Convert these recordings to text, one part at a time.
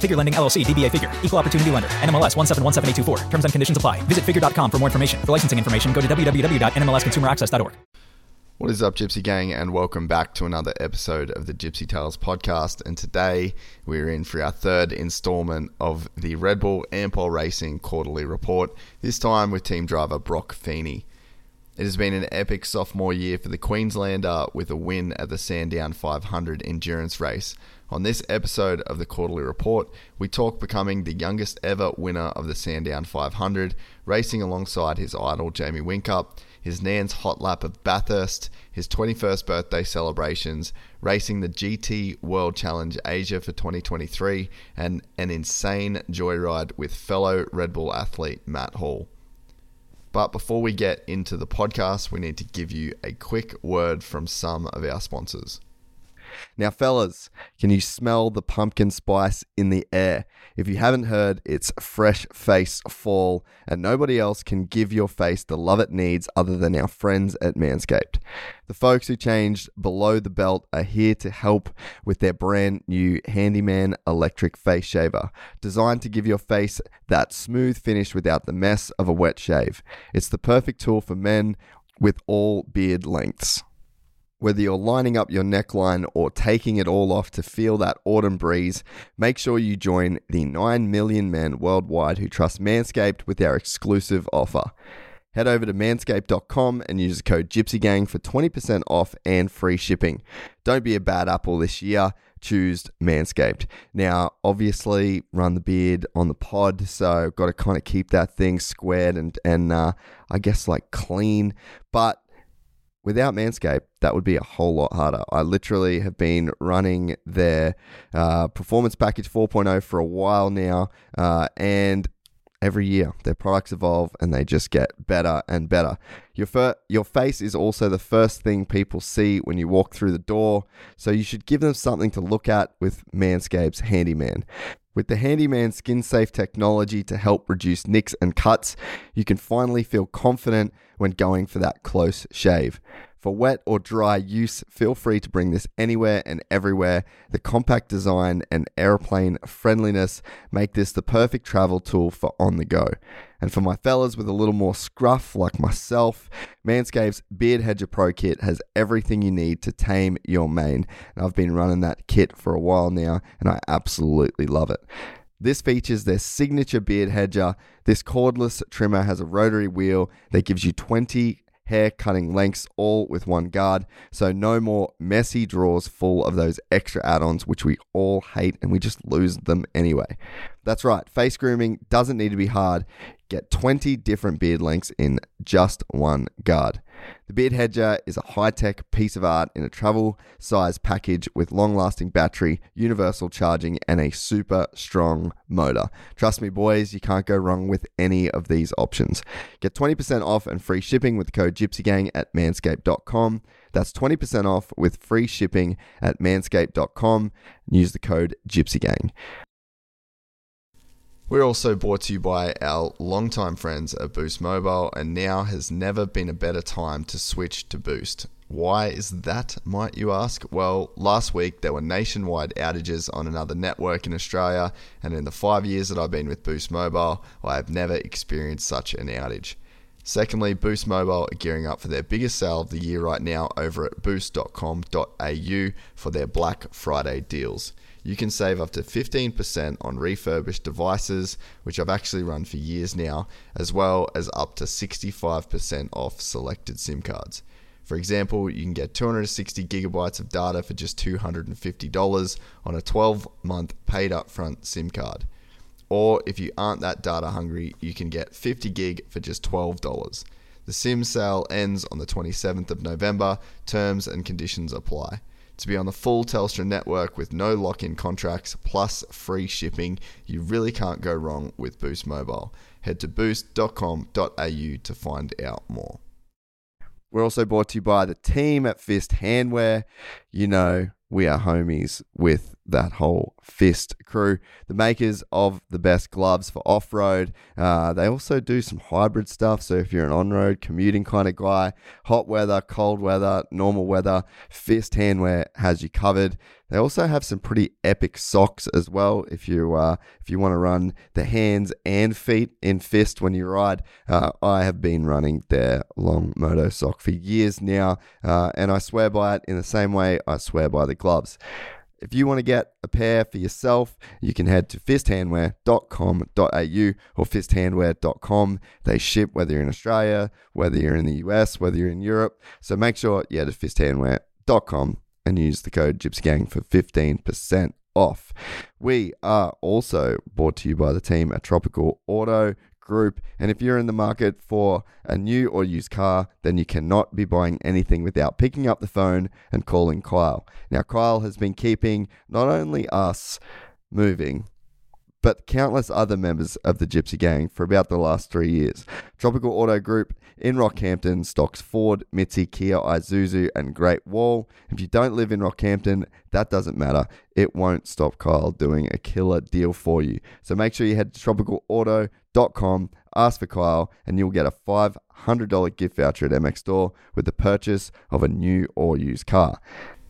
Figure Lending LLC, DBA Figure, Equal Opportunity Lender, NMLS 1717824. Terms and conditions apply. Visit figure.com for more information. For licensing information, go to www.nmlsconsumeraccess.org. What is up, Gypsy Gang, and welcome back to another episode of the Gypsy Tales podcast. And today we're in for our third installment of the Red Bull Ampol Racing quarterly report, this time with team driver Broc Feeney. It has been an epic sophomore year for the Queenslander with a win at the Sandown 500 endurance race. On this episode of the quarterly report, we talk becoming the youngest ever winner of the Sandown 500, racing alongside his idol Jamie Whincup, his Nan's hot lap of Bathurst, his 21st birthday celebrations, racing the GT World Challenge Asia for 2023, and an insane joyride with fellow Red Bull athlete Matt Hall. But before we get into the podcast, we need to give you a quick word from some of our sponsors. Now, fellas, can you smell the pumpkin spice in the air? If you haven't heard, it's Fresh Face Fall, and nobody else can give your face the love it needs other than our friends at Manscaped. The folks who changed below the belt are here to help with their brand new Handyman electric face shaver, designed to give your face that smooth finish without the mess of a wet shave. It's the perfect tool for men with all beard lengths. Whether you're lining up your neckline or taking it all off to feel that autumn breeze, make sure you join the 9 million men worldwide who trust Manscaped with our exclusive offer. Head over to manscaped.com and use the code GYPSYGANG for 20% off and free shipping. Don't be a bad apple this year. Choose Manscaped. Now, obviously, run the beard on the pod, so got to kind of keep that thing squared and and uh, I guess like clean. But without Manscaped, that would be a whole lot harder. I literally have been running their uh, performance package 4.0 for a while now, uh, and every year their products evolve and they just get better and better. Your fir- your face is also the first thing people see when you walk through the door, so you should give them something to look at with Manscaped's Handyman. With the Handyman skin safe technology to help reduce nicks and cuts, you can finally feel confident when going for that close shave. For wet or dry use, feel free to bring this anywhere and everywhere. The compact design and airplane friendliness make this the perfect travel tool for on the go. And for my fellas with a little more scruff like myself, Manscaped's Beard Hedger Pro Kit has everything you need to tame your mane. And I've been running that kit for a while now, and I absolutely love it. This features their signature beard hedger. This cordless trimmer has a rotary wheel that gives you 20 hair cutting lengths all with one guard. So no more messy drawers full of those extra add-ons which we all hate and we just lose them anyway. That's right, face grooming doesn't need to be hard. Get 20 different beard lengths in just one guard. The Beard Hedger is a high tech piece of art in a travel size package with long lasting battery, universal charging, and a super strong motor. Trust me, boys, you can't go wrong with any of these options. Get 20% off and free shipping with code GYPSYGANG at manscaped.com. That's 20% off with free shipping at manscaped.com. Use the code GYPSYGANG. We're also brought to you by our longtime friends at Boost Mobile, and now has never been a better time to switch to Boost. Why is that, might you ask? Well, last week there were nationwide outages on another network in Australia, and in the five years that I've been with Boost Mobile, I have never experienced such an outage. Secondly, Boost Mobile are gearing up for their biggest sale of the year right now over at boost.com.au for their Black Friday deals you can save up to 15% on refurbished devices, which I've actually run for years now, as well as up to 65% off selected SIM cards. For example, you can get 260 gigabytes of data for just $250 on a 12 month paid upfront SIM card. Or if you aren't that data hungry, you can get 50 gig for just $12. The SIM sale ends on the 27th of November. Terms and conditions apply. To be on the full Telstra network with no lock in contracts plus free shipping, you really can't go wrong with Boost Mobile. Head to boost.com.au to find out more. We're also brought to you by the team at Fist Handwear. You know, we are homies with that whole Fist crew, the makers of the best gloves for off road. Uh, they also do some hybrid stuff. So if you're an on road commuting kind of guy, hot weather, cold weather, normal weather, Fist Handwear has you covered. They also have some pretty epic socks as well. If you uh, if you want to run the hands and feet in fist when you ride, uh, I have been running their long moto sock for years now, uh, and I swear by it in the same way I swear by the gloves. If you want to get a pair for yourself, you can head to fisthandwear.com.au or fisthandwear.com. They ship whether you're in Australia, whether you're in the US, whether you're in Europe. So make sure you head to fisthandwear.com and use the code GypsyGang for 15% off. We are also brought to you by the team at Tropical Auto Group. And if you're in the market for a new or used car, then you cannot be buying anything without picking up the phone and calling Kyle. Now, Kyle has been keeping not only us moving, but countless other members of the Gypsy Gang for about the last three years. Tropical Auto Group in Rockhampton stocks Ford, Mitsubishi, Kia, Isuzu, and Great Wall. If you don't live in Rockhampton, that doesn't matter. It won't stop Kyle doing a killer deal for you. So make sure you head to tropicalauto.com, ask for Kyle, and you'll get a $500 gift voucher at MX Store with the purchase of a new or used car.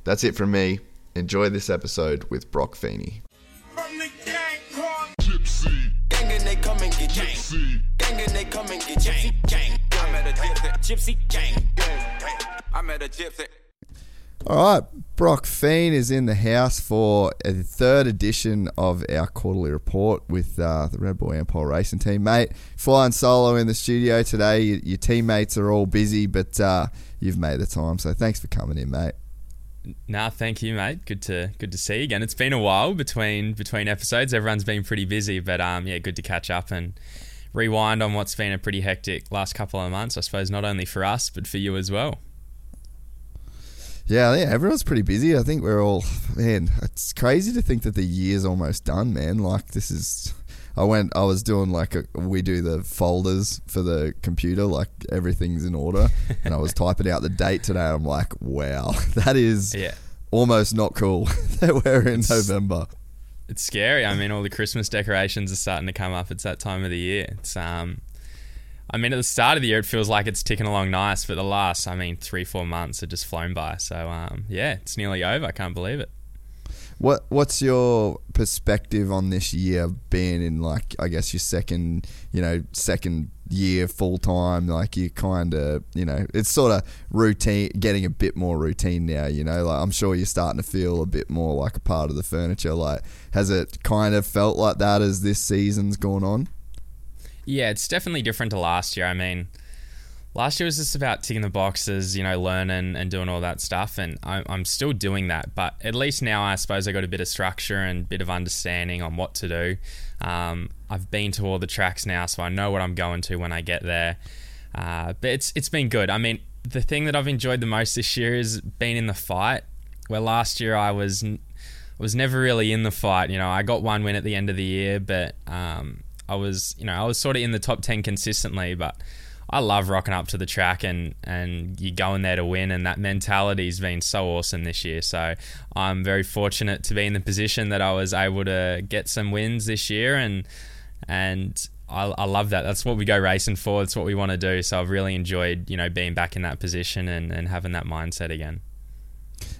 That's it from me. Enjoy this episode with Broc Feeney. Gypsy. Gang and they come and get Gypsy. Gang. I met a gypsy. Gypsy gang. I met a gypsy. All right, Broc Feen is in the house for a third edition of our quarterly report with uh, the Red Bull Ampol Racing Team, mate. Flying solo in the studio today. Your, your teammates are all busy, but uh, you've made the time, so thanks for coming in, mate. Nah, thank you, mate. Good to good to see you again. It's been a while between between episodes. Everyone's been pretty busy, but um, yeah, good to catch up and rewind on what's been a pretty hectic last couple of months. I suppose not only for us but for you as well. Yeah, yeah, everyone's pretty busy. I think we're all man. It's crazy to think that the year's almost done, man. Like this is. I went. I was doing like a, we do the folders for the computer, like everything's in order, and I was typing out the date today. I'm like, wow, that is Yeah. almost not cool that we're in November. It's scary. I mean, all the Christmas decorations are starting to come up. It's that time of the year. It's um, I mean, at the start of the year, it feels like it's ticking along nice, but the last, I mean, three four months have just flown by. So um, yeah, it's nearly over. I can't believe it. What What's your perspective on this year being in like I guess your second you know second year full time like you kind of you know it's sort of routine getting a bit more routine now you know? Like I'm sure you're starting to feel a bit more like a part of the furniture. Like has it kind of felt like that as this season's gone on? Yeah, it's definitely different to last year. I mean, last year was just about ticking the boxes, you know, learning and doing all that stuff, and I'm, I'm still doing that. But at least now, I suppose I got a bit of structure and a bit of understanding on what to do. Um, I've been to all the tracks now, so I know what I'm going to when I get there. Uh, but it's it's been good. I mean, the thing that I've enjoyed the most this year is being in the fight. Where last year I was was never really in the fight. You know, I got one win at the end of the year, but um, I was, you know, I was sort of in the top ten consistently. But I love rocking up to the track and and you going there to win, and that mentality's been so awesome this year. So I'm very fortunate to be in the position that I was able to get some wins this year, and and. I, I love that. That's what we go racing for. That's what we want to do. So I've really enjoyed, you know, being back in that position and, and having that mindset again.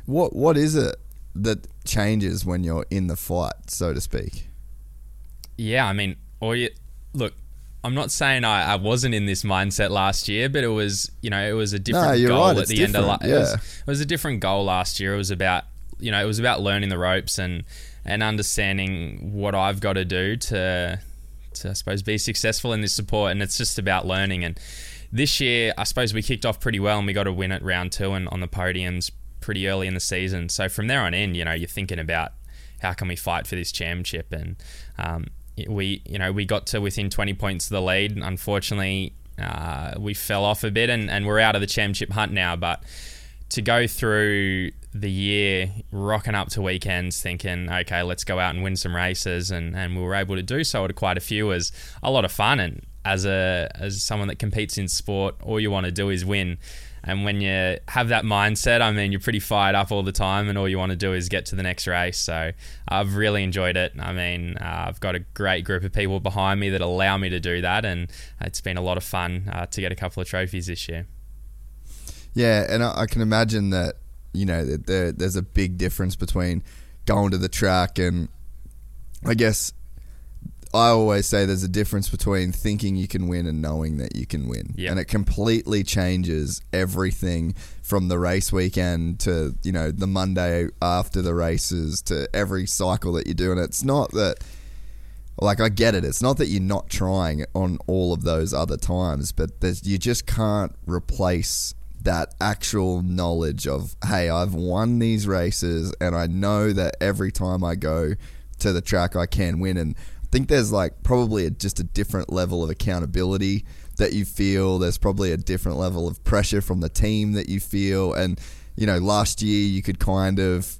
what what is it that changes when you're in the fight so to speak Yeah, I mean, or you, look, I'm not saying I, I wasn't in this mindset last year, but it was, you know, it was a different you're goal right, at the end of la- different, it, was, yeah. it was a different goal last year. It was about, you know, it was about learning the ropes and and understanding what I've got to do to to I suppose be successful in this support and it's just about learning and this year, I suppose we kicked off pretty well and we got a win at round two and on the podiums pretty early in the season. So from there on in, you know, you're thinking about how can we fight for this championship and um, we you know we got to within 20 points of the lead. Unfortunately uh, we fell off a bit and, and we're out of the championship hunt now. But to go through the year rocking up to weekends thinking okay let's go out and win some races and, and we were able to do so at quite a few was a lot of fun. And as a as someone that competes in sport all you want to do is win and when you have that mindset, I mean, you're pretty fired up all the time, and all you want to do is get to the next race. So I've really enjoyed it. I mean, uh, I've got a great group of people behind me that allow me to do that, and it's been a lot of fun uh, to get a couple of trophies this year. Yeah, and I, can imagine that you know there, there's a big difference between going to the track and I guess I always say there's a difference between thinking you can win and knowing that you can win. Yep. And it completely changes everything from the race weekend to, you know, the Monday after the races to every cycle that you do. And it's not that, like, I get it. It's not that you're not trying on all of those other times, but you just can't replace that actual knowledge of, hey, I've won these races and I know that every time I go to the track I can win. And think there's like probably a, just a different level of accountability that you feel. There's probably a different level of pressure from the team that you feel. And, you know, last year you could kind of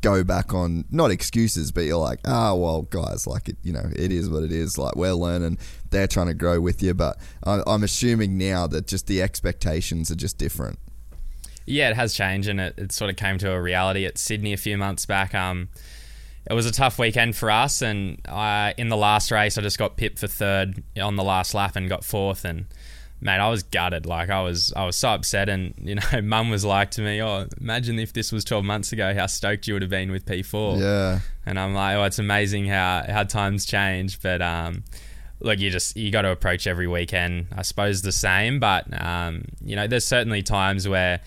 go back on not excuses, but you're like, ah, oh, well, guys, like it, you know, it is what it is. Like we're learning, they're trying to grow with you, but I'm assuming now that just the expectations are just different. Yeah, it has changed, and it, it sort of came to a reality at Sydney a few months back. Um, it was a tough weekend for us. And I, in the last race, I just got pipped for third on the last lap and got fourth. And mate, I was gutted. Like I was, I was so upset. And you know, Mum was like to me, "Oh, imagine if this was 12 months ago, how stoked you would have been with P4." Yeah. And I'm like, "Oh, it's amazing how how times change." But um, look, you just you got to approach every weekend, I suppose, the same. But um, you know, there's certainly times where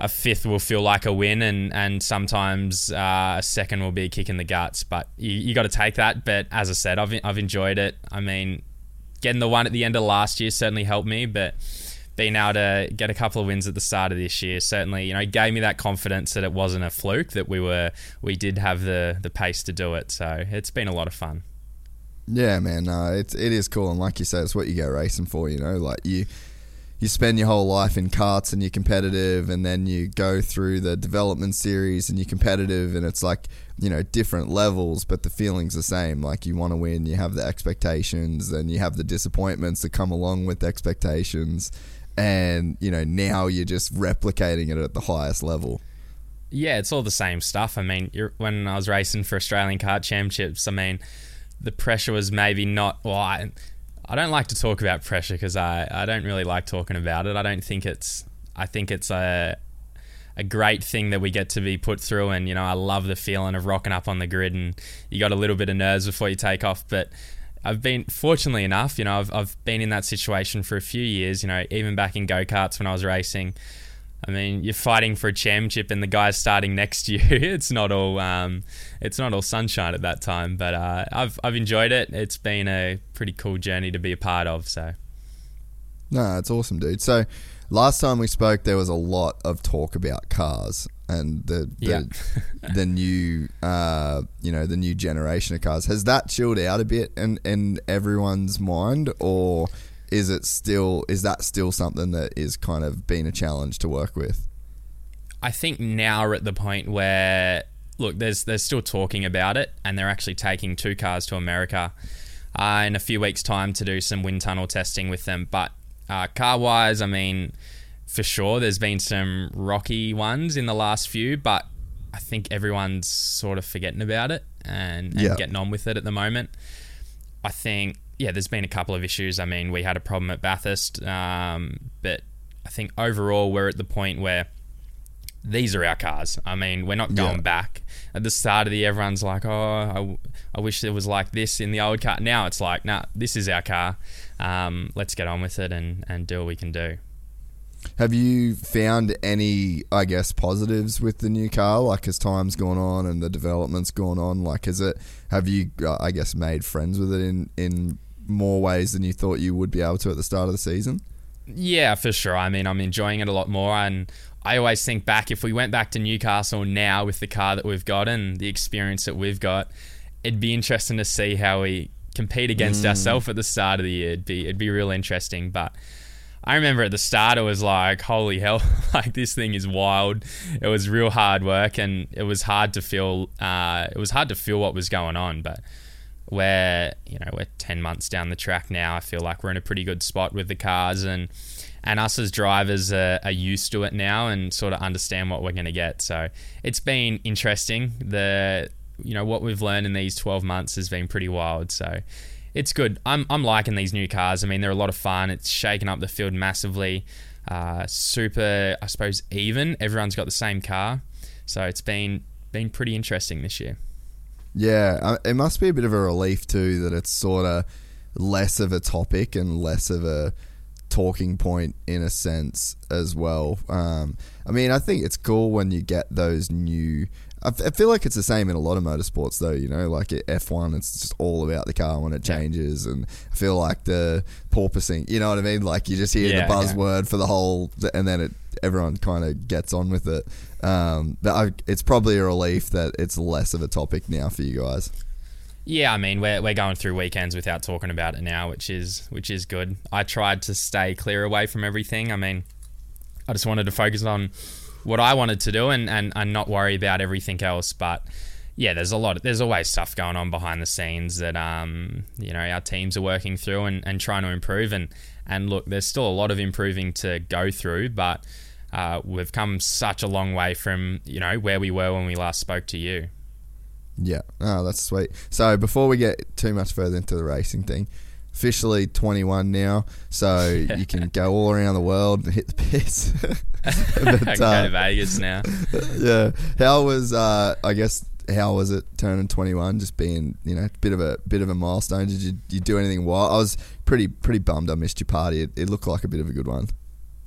a fifth will feel like a win, and and sometimes uh, a second will be a kick in the guts. But you, you got to take that. But as I said, I've I've enjoyed it. I mean, getting the one at the end of last year certainly helped me, but being able to get a couple of wins at the start of this year certainly you know gave me that confidence that it wasn't a fluke that we were we did have the the pace to do it so it's been a lot of fun yeah man no it's it is cool and like you say, it's what you go racing for you know like you you spend your whole life in karts and you're competitive and then you go through the development series and you're competitive and it's like you know different levels but the feeling's the same. Like you want to win you have the expectations and you have the disappointments that come along with expectations. And you know now you're just replicating it at the highest level. Yeah it's all the same stuff. I mean when i was racing for australian kart championships i mean the pressure was maybe not well I, I don't like to talk about pressure because I, I don't really like talking about it. I don't think it's I think it's a a great thing that we get to be put through and you know I love the feeling of rocking up on the grid and you got a little bit of nerves before you take off but I've been fortunately enough you know I've, I've been in that situation for a few years you know even back in go-karts when I was racing I mean, you're fighting for a championship, and the guy's starting next year. it's not all um, it's not all sunshine at that time, but uh, I've I've enjoyed it. It's been a pretty cool journey to be a part of. So, no, it's awesome, dude. So, last time we spoke, there was a lot of talk about cars and the the, yeah. the new uh, you know the new generation of cars. Has that chilled out a bit in in everyone's mind, or is it still is that still something that is kind of been a challenge to work with? I think now we're at the point where look, there's there's still talking about it, and they're actually taking two cars to America uh, in a few weeks' time to do some wind tunnel testing with them. But uh, car wise, I mean, for sure, there's been some rocky ones in the last few, but I think everyone's sort of forgetting about it and, and getting on with it at the moment. I think yeah, there's been a couple of issues. I mean, we had a problem at Bathurst, um, but I think overall we're at the point where these are our cars. I mean, we're not going yeah. back. At the start of the year, everyone's like, oh, I, I wish it was like this in the old car. Now it's like, nah, this is our car. Um, let's get on with it and, and do what we can do. Have you found any, I guess, positives with the new car? Like, as time's gone on and the development's gone on, like, is it? Have you, uh, I guess, made friends with it in in more ways than you thought you would be able to at the start of the season? Yeah, for sure. I mean, I'm enjoying it a lot more, and I always think back if we went back to Newcastle now with the car that we've got and the experience that we've got, it'd be interesting to see how we compete against mm. ourselves at the start of the year. It'd be it'd be real interesting, but. I remember at the start it was like, holy hell, like this thing is wild. It was real hard work and it was hard to feel uh, it was hard to feel what was going on, but we're you know we're 10 months down the track now i feel like we're in a pretty good spot with the cars and and us as drivers are, are used to it now and sort of understand what we're going to get. So it's been interesting. The you know what we've learned in these 12 months has been pretty wild. So it's good. I'm, I'm liking these new cars. I mean they're a lot of fun. It's shaken up the field massively uh, super i suppose even. Everyone's got the same car. So it's been been pretty interesting this year yeah, it must be a bit of a relief too that it's sort of less of a topic and less of a talking point in a sense as well. Um, I mean, I think it's cool when you get those new. I feel like it's the same in a lot of motorsports, though. You know, like F1, it's just all about the car when it changes, and I feel like the porpoising. You know what I mean? Like you just hear yeah, the buzzword yeah. for the whole, and then it everyone kind of gets on with it. Um, but I, it's probably a relief that it's less of a topic now for you guys. Yeah, I mean we're we're going through weekends without talking about it now, which is which is good. I tried to stay clear away from everything. I mean, I just wanted to focus on what I wanted to do and, and, and not worry about everything else. But yeah, there's a lot. Of, there's always stuff going on behind the scenes that um you know our teams are working through and, and trying to improve. And and look, there's still a lot of improving to go through, but uh, we've come such a long way from you know where we were when we last spoke to you. Yeah, oh, that's sweet. So before we get too much further into the racing thing, officially 21 now, so you can go all around the world and hit the piss. but, go uh, to Vegas now. Yeah, how was uh, I guess how was it turning 21? Just being you know a bit of a bit of a milestone. Did you, you do anything wild? I was pretty pretty bummed I missed your party. It, it looked like a bit of a good one.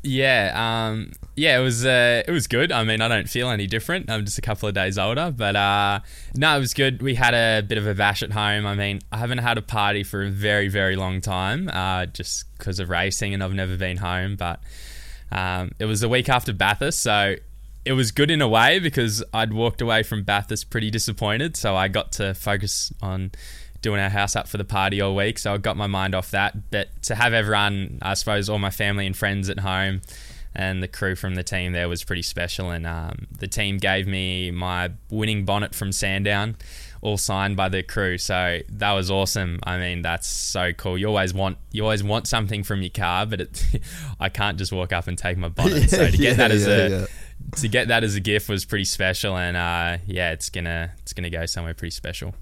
Yeah, um, yeah, it was uh, it was good. I mean, I don't feel any different. I'm just a couple of days older, but uh, no, it was good. We had a bit of a bash at home. I mean, I haven't had a party for a very very long time, uh, just because of racing, and I've never been home. But um, it was the week after Bathurst, so it was good in a way because I'd walked away from Bathurst pretty disappointed. So I got to focus on doing our house up for the party all week, so I got my mind off that. But to have everyone, I suppose, all my family and friends at home, and the crew from the team there was pretty special. And um, the team gave me my winning bonnet from Sandown, all signed by the crew. So that was awesome. I mean, that's so cool. You always want you always want something from your car, but it, I can't just walk up and take my bonnet. Yeah, so to get yeah, that as yeah, a to get that as a gift was pretty special. And uh, yeah, it's gonna it's gonna go somewhere pretty special.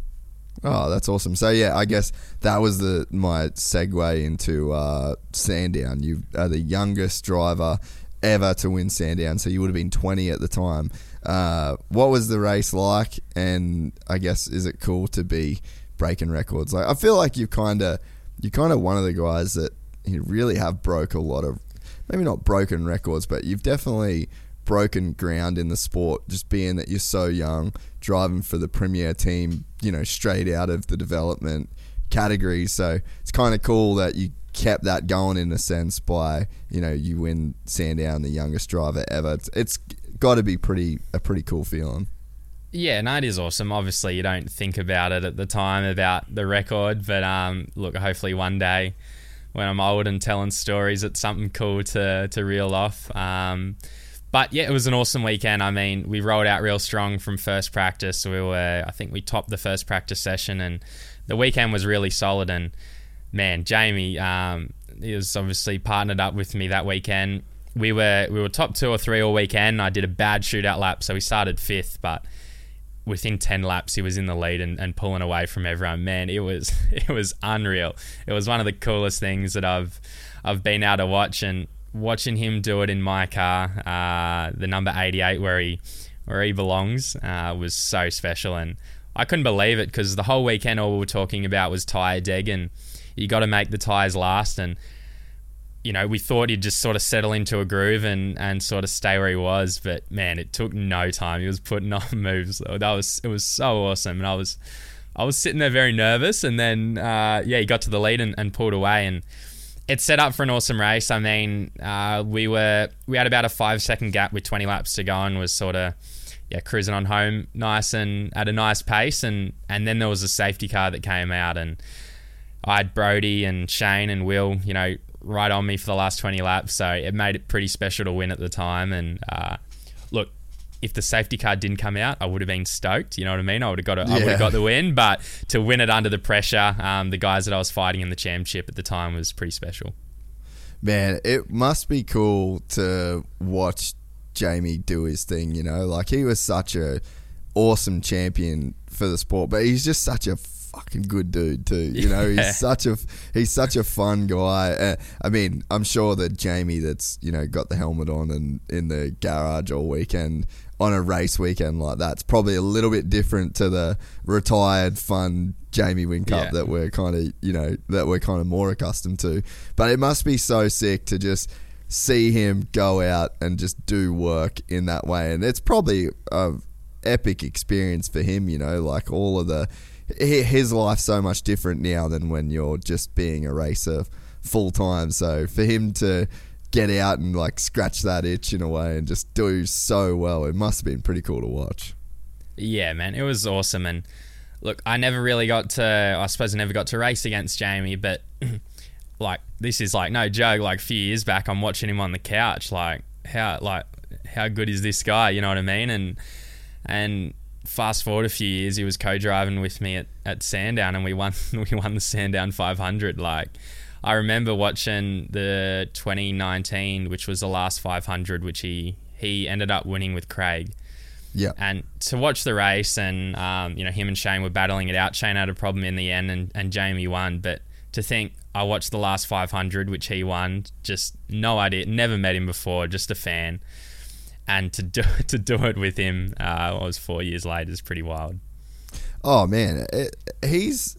Oh, that's awesome. So yeah, I guess that was the my segue into uh, Sandown. You are the youngest driver ever to win Sandown, so you would have been 20 at the time. Uh, what was the race like? And I guess is it cool to be breaking records? Like I feel like you've kind of you're kind of one of the guys that you really have broke a lot of maybe not broken records, but you've definitely broken ground in the sport, just being that you're so young, driving for the premier team, you know, straight out of the development category. So it's kind of cool that you kept that going in a sense by, you know, you win Sandown, the youngest driver ever. it's, it's got to be pretty a pretty cool feeling. Yeah, no, it is awesome. Obviously, you don't think about it at the time about the record, but um, look, hopefully one day when I'm old and telling stories, it's something cool to to reel off. Um, but yeah, it was an awesome weekend. I mean, we rolled out real strong from first practice. We were, I think, we topped the first practice session, and the weekend was really solid. And man, Jamie, um, he was obviously partnered up with me that weekend. We were we were top two or three all weekend. I did a bad shootout lap, so we started fifth, but within 10 laps he was in the lead and, and pulling away from everyone man it was it was unreal it was one of the coolest things that i've i've been able to watch and watching him do it in my car, uh, the number 88 where he where he belongs, uh, was so special, and I couldn't believe it because the whole weekend all we were talking about was tire deg, and you got to make the tires last, and you know we thought he'd just sort of settle into a groove and and sort of stay where he was, but man, it took no time. He was putting on moves. That was it was so awesome, and I was I was sitting there very nervous, and then uh, yeah, he got to the lead and, and pulled away and it's set up for an awesome race. I mean, uh, we were we had about a five second gap with 20 laps to go and was sort of yeah cruising on home nice and at a nice pace. And and then there was a safety car that came out and I had Brodie and Shane and Will you know right on me for the last 20 laps. So it made it pretty special to win at the time. And uh, look if the safety car didn't come out, I would have been stoked. You know what I mean? I would have got a, I would have got the win, but to win it under the pressure, um, the guys that I was fighting in the championship at the time was pretty special. Man, it must be cool to watch Jamie do his thing, you know? Like he was such a awesome champion for the sport, but he's just such a fucking good dude too. You know, Yeah. he's such a he's such a fun guy. Uh, I mean, I'm sure that Jamie that's, you know, got the helmet on and in the garage all weekend on a race weekend like that's probably a little bit different to the retired fun Jamie Whincup Yeah. that we're kind of you know that we're kind of more accustomed to. But it must be so sick to just see him go out and just do work in that way, and it's probably a epic experience for him. You know, like all of the his life's so much different now than when you're just being a racer full time. So for him to get out and like scratch that itch in a way and just do so well, it must have been pretty cool to watch. Yeah, man, it was awesome. And look, I never really got to, I suppose I never got to race against Jamie, but like, this is like no joke. Like, a few years back, I'm watching him on the couch. Like, how, like, how good is this guy? You know what I mean? And, and, Fast forward a few years, he was co-driving with me at, at Sandown, and we won. We won the Sandown 500. Like, I remember watching the 2019, which was the last 500, which he he ended up winning with Craig. Yeah. And to watch the race, and um, you know, him and Shane were battling it out. Shane had a problem in the end, and, and Jamie won. But to think I watched the last 500, which he won, just no idea, never met him before, just a fan, and to do to do it with him, uh, was four years later, is pretty wild. Oh man, it, he's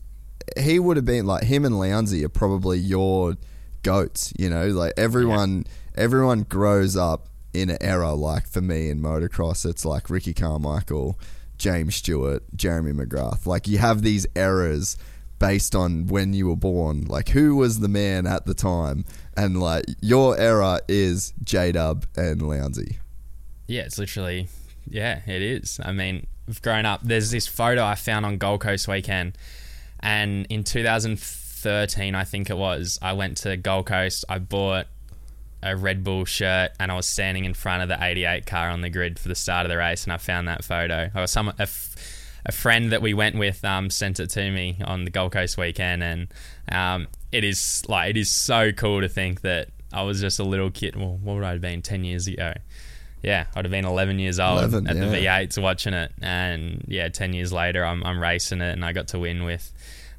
he would have been like him and Lowndesy are probably your goats. You know, like everyone everyone grows up in an era. Like for me in motocross, it's like Ricky Carmichael, James Stewart, Jeremy McGrath. Like you have these eras based on when you were born. Like who was the man at the time, and like your era is J Dub and Lowndesy. Yeah, it's literally, yeah, it is. I mean, I've grown up. There's this photo I found on Gold Coast weekend, and in 2013, I think it was, I went to Gold Coast. I bought a Red Bull shirt, and I was standing in front of the 88 car on the grid for the start of the race, and I found that photo. Was some a, f- a friend that we went with um, sent it to me on the Gold Coast weekend, and um, it is like it is so cool to think that I was just a little kid. Well, what would I have been 10 years ago? Yeah, I'd have been 11 years old 11, at the. V8s watching it, and yeah, 10 years later, I'm, I'm racing it, and I got to win with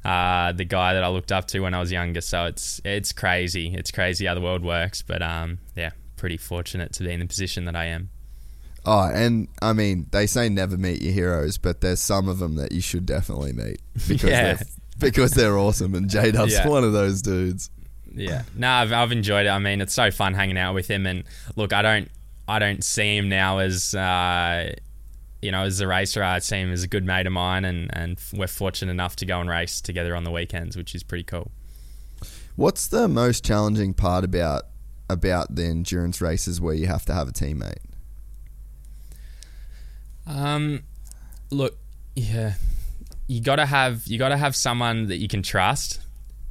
uh, the guy that I looked up to when I was younger. So it's it's crazy, it's crazy how the world works. But um, yeah, pretty fortunate to be in the position that I am. Oh, and I mean, they say never meet your heroes, but there's some of them that you should definitely meet because Yeah. they're because they're awesome, and J Dub's Yeah. one of those dudes. Yeah, no, I've, I've enjoyed it. I mean, it's so fun hanging out with him. And look, I don't, I don't see him now as, uh, you know, as a racer. I see him as a good mate of mine, and and we're fortunate enough to go and race together on the weekends, which is pretty cool. What's the most challenging part about about the endurance races where you have to have a teammate? Um, look, yeah, you gotta have you gotta have someone that you can trust,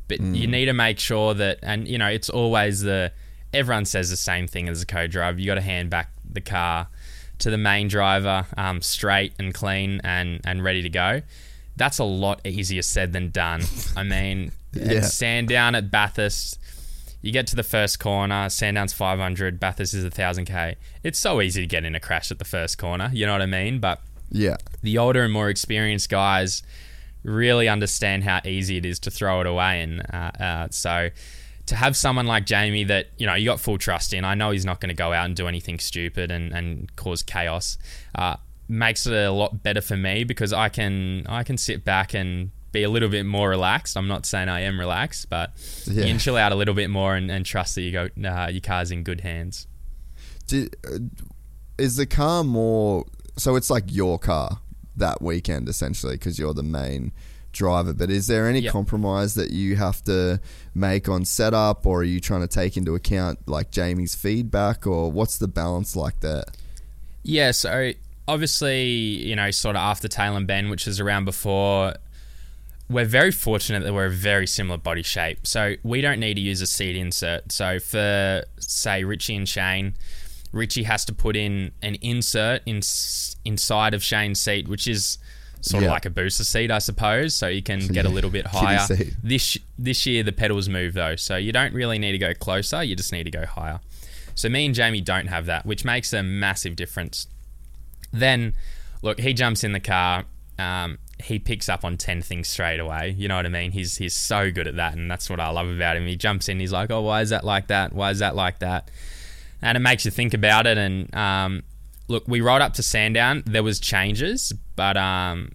but you need to make sure that, and you know, it's always the everyone says the same thing as a co-driver. You got to hand back the car to the main driver, um, straight and clean and and ready to go. That's a lot easier said than done. I mean, Yeah. at Sandown at Bathurst, you get to the first corner. Sandown's 500, Bathurst is 1000k. It's so easy to get in a crash at the first corner. You know what I mean? But Yeah, the older and more experienced guys really understand how easy it is to throw it away. And uh, uh, so to have someone like Jamie that, you know, you got full trust in, I know he's not going to go out and do anything stupid and, and cause chaos, uh, makes it a lot better for me because I can I can sit back and be a little bit more relaxed. I'm not saying I am relaxed, but Yeah. you can chill out a little bit more and, and trust that you go uh, your car's in good hands. Do, uh, is the car more? So it's like your car that weekend essentially because you're the main driver. But is there any Yep. compromise that you have to make on setup, or are you trying to take into account like Jamie's feedback, or what's the balance like there? Yeah, so obviously, you know, sort of after Taylor and Ben, which was around before, we're very fortunate that we're a very similar body shape. So we don't need to use a seat insert. So for, say, Richie and Shane, Richie has to put in an insert in, inside of Shane's seat, which is sort Yeah. of like a booster seat, I suppose, so you can get a little bit higher. This this year the pedals move though, so you don't really need to go closer. You just need to go higher. So me and Jamie don't have that, which makes a massive difference. Then, look, he jumps in the car. Um, he picks up on ten things straight away. You know what I mean? He's he's so good at that, and that's what I love about him. He jumps in. He's like, "Oh, why is that like that? Why is that like that?" And it makes you think about it. And um, look, we rolled up to Sandown. There was changes, but um,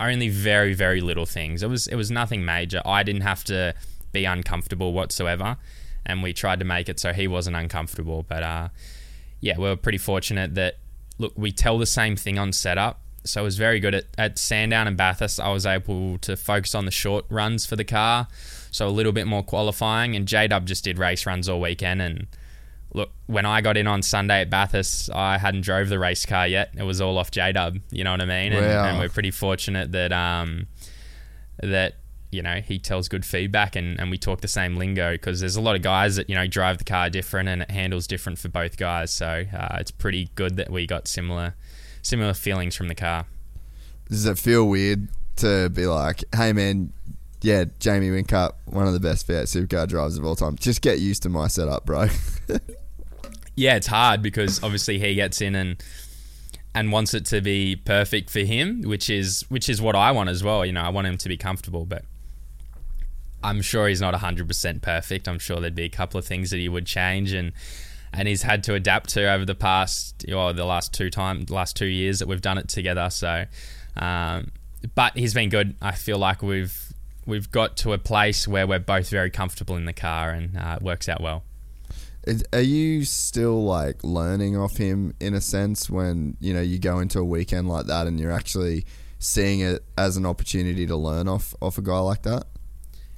only very very little things. It was it was nothing major. I didn't have to be uncomfortable whatsoever, and we tried to make it so he wasn't uncomfortable. But uh, yeah, we were pretty fortunate that look we tell the same thing on setup. So it was very good at, at Sandown and Bathurst. I was able to focus on the short runs for the car, so a little bit more qualifying. And J Dub just did race runs all weekend. And look, when I got in on Sunday at Bathurst, I hadn't drove the race car yet. It was all off J Dub. You know what I mean? And, Wow. and we're pretty fortunate that um, that you know he tells good feedback and, and we talk the same lingo because there's a lot of guys that you know drive the car different and it handles different for both guys so uh, it's pretty good that we got similar similar feelings from the car Does it feel weird to be like, hey man, yeah, Jamie Whincup, one of the best V8 supercar drivers of all time. Just get used to my setup, bro. yeah it's hard because obviously he gets in and and wants it to be perfect for him which is which is what I want as well you know I want him to be comfortable but I'm sure he's not 100% perfect. I'm sure there'd be a couple of things that he would change and and he's had to adapt to over the past or the last two time last two years that we've done it together. So um, but he's been good. I feel like we've we've got to a place where we're both very comfortable in the car and uh, it works out well. Are you still like learning off him in a sense when you know you go into a weekend like that and you're actually seeing it as an opportunity to learn off off a guy like that?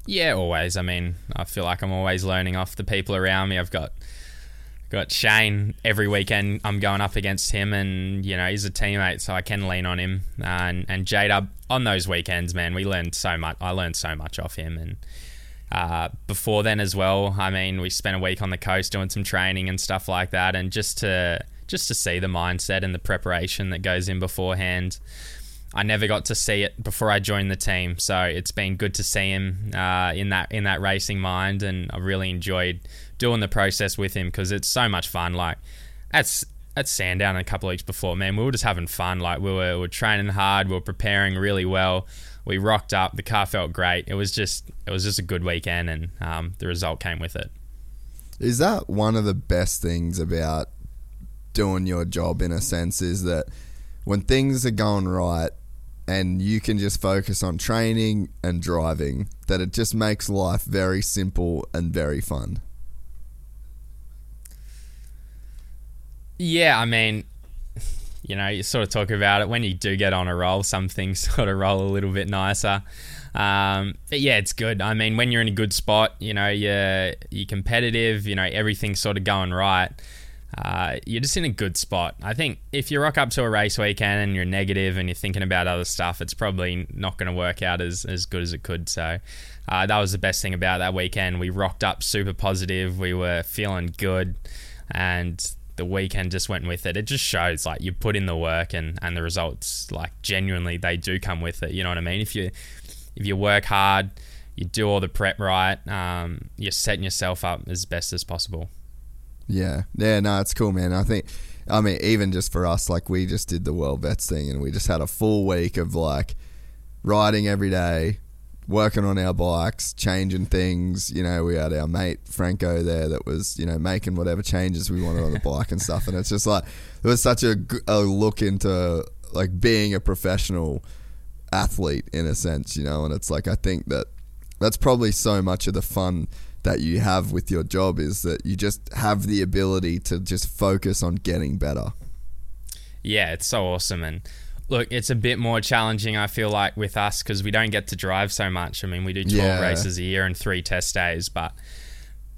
Yeah, always. I mean, I feel like I'm always learning off the people around me. I've got got Shane every weekend. I'm going up against him, and you know he's a teammate, so I can lean on him. Uh, and and J Dub on those weekends, man, we learned so much. I learned so much off him, and uh, before then as well. I mean, we spent a week on the coast doing some training and stuff like that, and just to just to see the mindset and the preparation that goes in beforehand. I never got to see it before I joined the team, so it's been good to see him uh, in that in that racing mind, and I really enjoyed doing the process with him because it's so much fun. Like that's at Sandown a couple of weeks before, man, we were just having fun. Like we were, we were training hard, we were preparing really well. We rocked up, the car felt great. It was just it was just a good weekend, and um, the result came with it. Is that one of the best things about doing your job in a sense is that when things are going right and you can just focus on training and driving, that it just makes life very simple and very fun. Yeah, I mean, you know, you sort of talk about it when you do get on a roll. Some things sort of roll a little bit nicer. Um, but yeah, it's good. I mean, when you're in a good spot, you know, you're you're competitive. You know, everything's sort of going right. Uh, you're just in a good spot. I think if you rock up to a race weekend and you're negative and you're thinking about other stuff, it's probably not going to work out as, as good as it could. So uh, that was the best thing about that weekend. We rocked up super positive. We were feeling good, and the weekend just went with it. It just shows like you put in the work and, and the results like genuinely they do come with it. You know what I mean? If you if you work hard, you do all the prep right, um, you're setting yourself up as best as possible. Yeah, yeah, no, it's cool, man. I think, I mean, even just for us, like we just did the World Vets thing, and we just had a full week of like riding every day, working on our bikes, changing things. You know, we had our mate Franco there that was, you know, making whatever changes we wanted on the bike and stuff, and it's just like it was such a, a look into like being a professional athlete in a sense, you know, and it's like I think that that's probably so much of the fun that you have with your job is that you just have the ability to just focus on getting better. Yeah, it's so awesome. And look, it's a bit more challenging. I feel like with us because we don't get to drive so much. I mean, we do twelve Yeah. races a year and three test days, but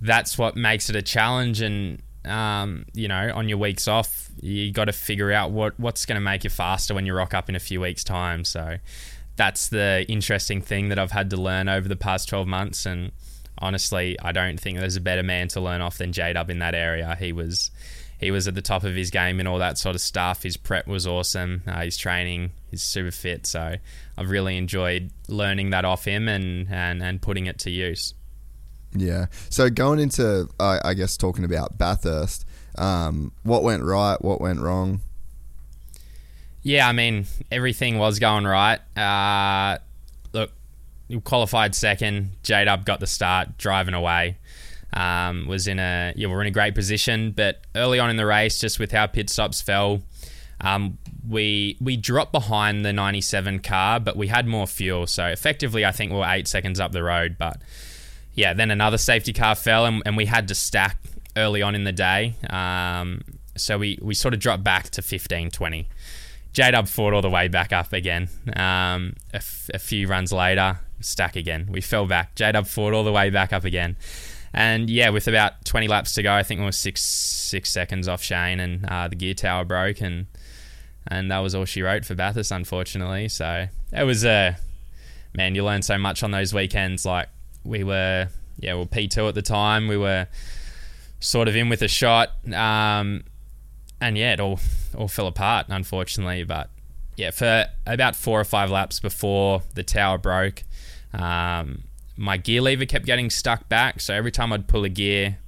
that's what makes it a challenge. And um, you know, on your weeks off, you got to figure out what what's going to make you faster when you rock up in a few weeks' time. So that's the interesting thing that I've had to learn over the past twelve months. And honestly, I don't think there's a better man to learn off than J Dub in that area. He was he was at the top of his game and all that sort of stuff. His prep was awesome. Uh, his training, he's super fit. So I've really enjoyed learning that off him and and, and putting it to use. Yeah. So going into, uh, I guess, talking about Bathurst, um, what went right? What went wrong? Yeah, I mean everything was going right. Uh, look, qualified second. J Dub got the start, driving away. Um, was in a yeah, we're in a great position, but early on in the race, just with how pit stops fell, um, we we dropped behind the 97 car, but we had more fuel. So effectively, I think we were eight seconds up the road. But yeah, then another safety car fell, and, and we had to stack early on in the day. Um, so we, we sort of dropped back to 15, 20. J Dub fought all the way back up again. Um, a, f- a few runs later, stack again. We fell back. J Dub fought all the way back up again. And yeah, with about 20 laps to go, I think we were six six seconds off Shane, and uh, the gear tower broke, and and that was all she wrote for Bathurst, unfortunately. So it was a man. You learn so much on those weekends. Like we were, yeah, we were P two at the time. We were sort of in with a shot, um, and yeah, it all all fell apart, unfortunately. But yeah, for about four or five laps before the tower broke, um, my gear lever kept getting stuck back. So every time I'd pull a gear,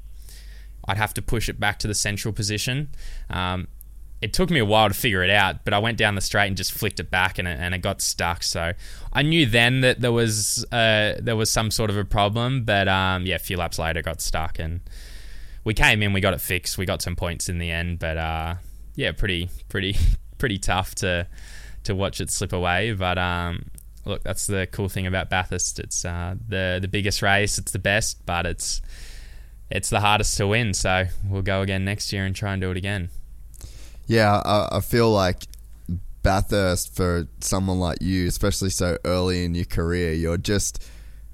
I'd have to push it back to the central position. Um, it took me a while to figure it out, but I went down the straight and just flicked it back, and it, and it got stuck. So I knew then that there was uh, there was some sort of a problem, but um, yeah, a few laps later, got stuck, and we came in, we got it fixed, we got some points in the end, but uh, yeah, pretty pretty pretty tough to to watch it slip away. But um, look, that's the cool thing about Bathurst. It's uh, the the biggest race, it's the best, but it's it's the hardest to win. So we'll go again next year and try and do it again. Yeah, I, I feel like Bathurst for someone like you, especially so early in your career, you're just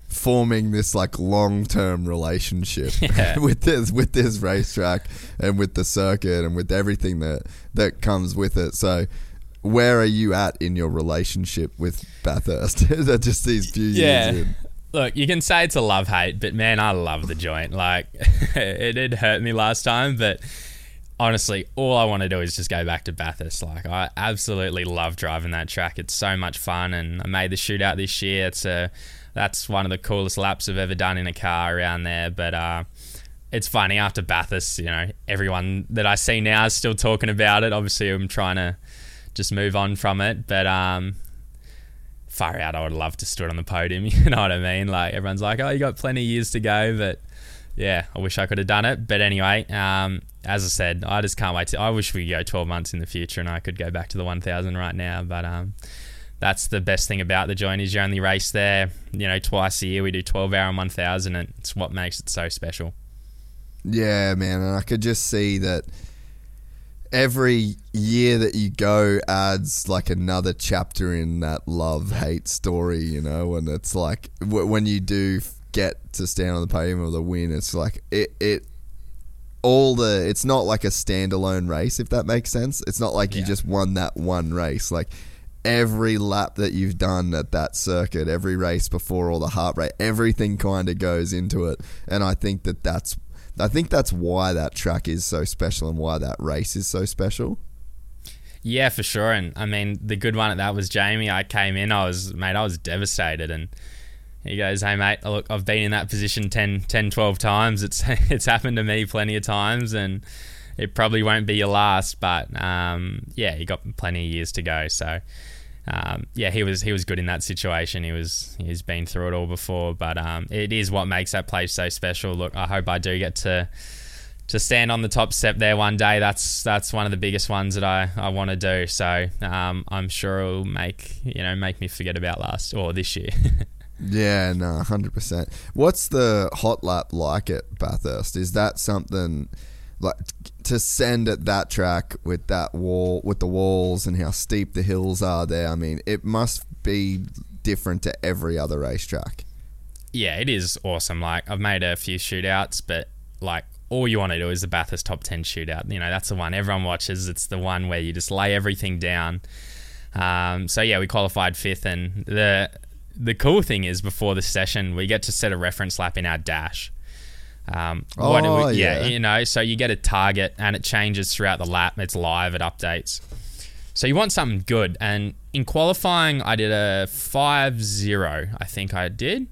forming this like long-term relationship Yeah. with this with this racetrack and with the circuit and with everything that that comes with it. So where are you at in your relationship with Bathurst? Is that just these few Yeah. years in? Look, you can say it's a love hate, but man, I love the joint. Like, it did hurt me last time, but honestly, all I want to do is just go back to Bathurst. Like, I absolutely love driving that track. It's so much fun, and I made the shootout this year. It's a that's one of the coolest laps I've ever done in a car around there. But uh, it's funny after Bathurst, you know, everyone that I see now is still talking about it. Obviously, I'm trying to just move on from it, but um, far out, I would love to stood on the podium. You know what I mean? Like everyone's like, "Oh, you got plenty of years to go," but yeah, I wish I could have done it. But anyway, um, as I said, I just can't wait to. I wish we could go 12 months in the future and I could go back to the 1,000 right now. But um, that's the best thing about the joint is you only race there, you know, twice a year. We do 12 hour and 1,000, and it's what makes it so special. Yeah, man, and I could just see that every year that you go adds like another chapter in that love hate story, you know, and it's like w- when you do get to stand on the podium or the win, it's like it it all the it's not like a standalone race if that makes sense. It's not like you just won that one race like every lap that you've done at that circuit, every race before all the heart rate, everything kind of goes into it. And I think that that's I think that's why that track is so special and why that race is so special. Yeah, for sure. And I mean, the good one at that was Jamie. I came in, I was, mate, I was devastated. And he goes, hey, mate, look, I've been in that position 10, 10 12 times. It's, it's happened to me plenty of times. And it probably won't be your last. But um, yeah, he got plenty of years to go. So. Um, yeah, he was he was good in that situation. He was he's been through it all before, but um, it is what makes that place so special. Look, I hope I do get to to stand on the top step there one day. That's that's one of the biggest ones that I, I want to do. So um, I'm sure it'll make you know make me forget about last or this year. Yeah, no, hundred percent. What's the hot lap like at Bathurst? Is that something like to send at that track with that wall with the walls and how steep the hills are there. I mean, it must be different to every other racetrack. Yeah, it is awesome. Like I've made a few shootouts, but like all you want to do is the Bathurst top ten shootout. You know, that's the one everyone watches. It's the one where you just lay everything down. Um, so yeah, we qualified fifth, and the the cool thing is before the session we get to set a reference lap in our dash. Um, Oh, we- yeah. you know, so you get a target and it changes throughout the lap. It's live, it updates. So you want something good. And in qualifying, I did a 5 0, I think I did.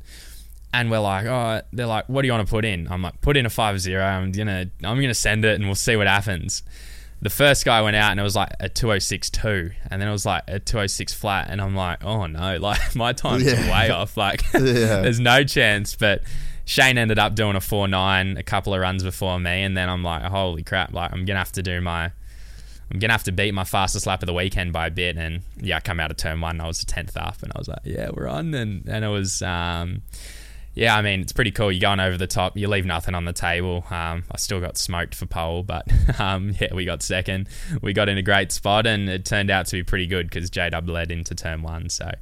And we're like, oh, they're like, what do you want to put in? I'm like, put in a 5 0. I'm going to I'm gonna send it and we'll see what happens. The first guy went out and it was like a 206.2. And then it was like a 206 flat. And I'm like, oh no, like my time's Yeah. way off. Like, Yeah. there's no chance. But Shane ended up doing a 4 9 a couple of runs before me. And then I'm like, holy crap, like, I'm to have to do my. I'm gonna have to beat my fastest lap of the weekend by a bit, and yeah, I come out of turn one. I was the tenth up, and I was like, yeah, we're on, and and it was, um, yeah, I mean, it's pretty cool. You're going over the top, you leave nothing on the table. Um, I still got smoked for pole, but um, yeah, we got second. We got in a great spot, and it turned out to be pretty good because J Dub led into turn one. So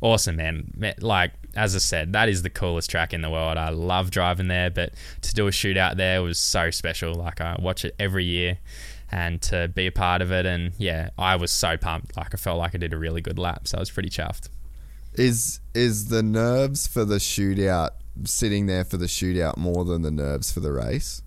awesome, man. Like as I said, that is the coolest track in the world. I love driving there, but to do a shootout there was so special. Like I watch it every year. And to be a part of it, and yeah, I was so pumped. Like I felt like I did a really good lap, so I was pretty chuffed. Is is the nerves for the shootout sitting there for the shootout more than the nerves for the race?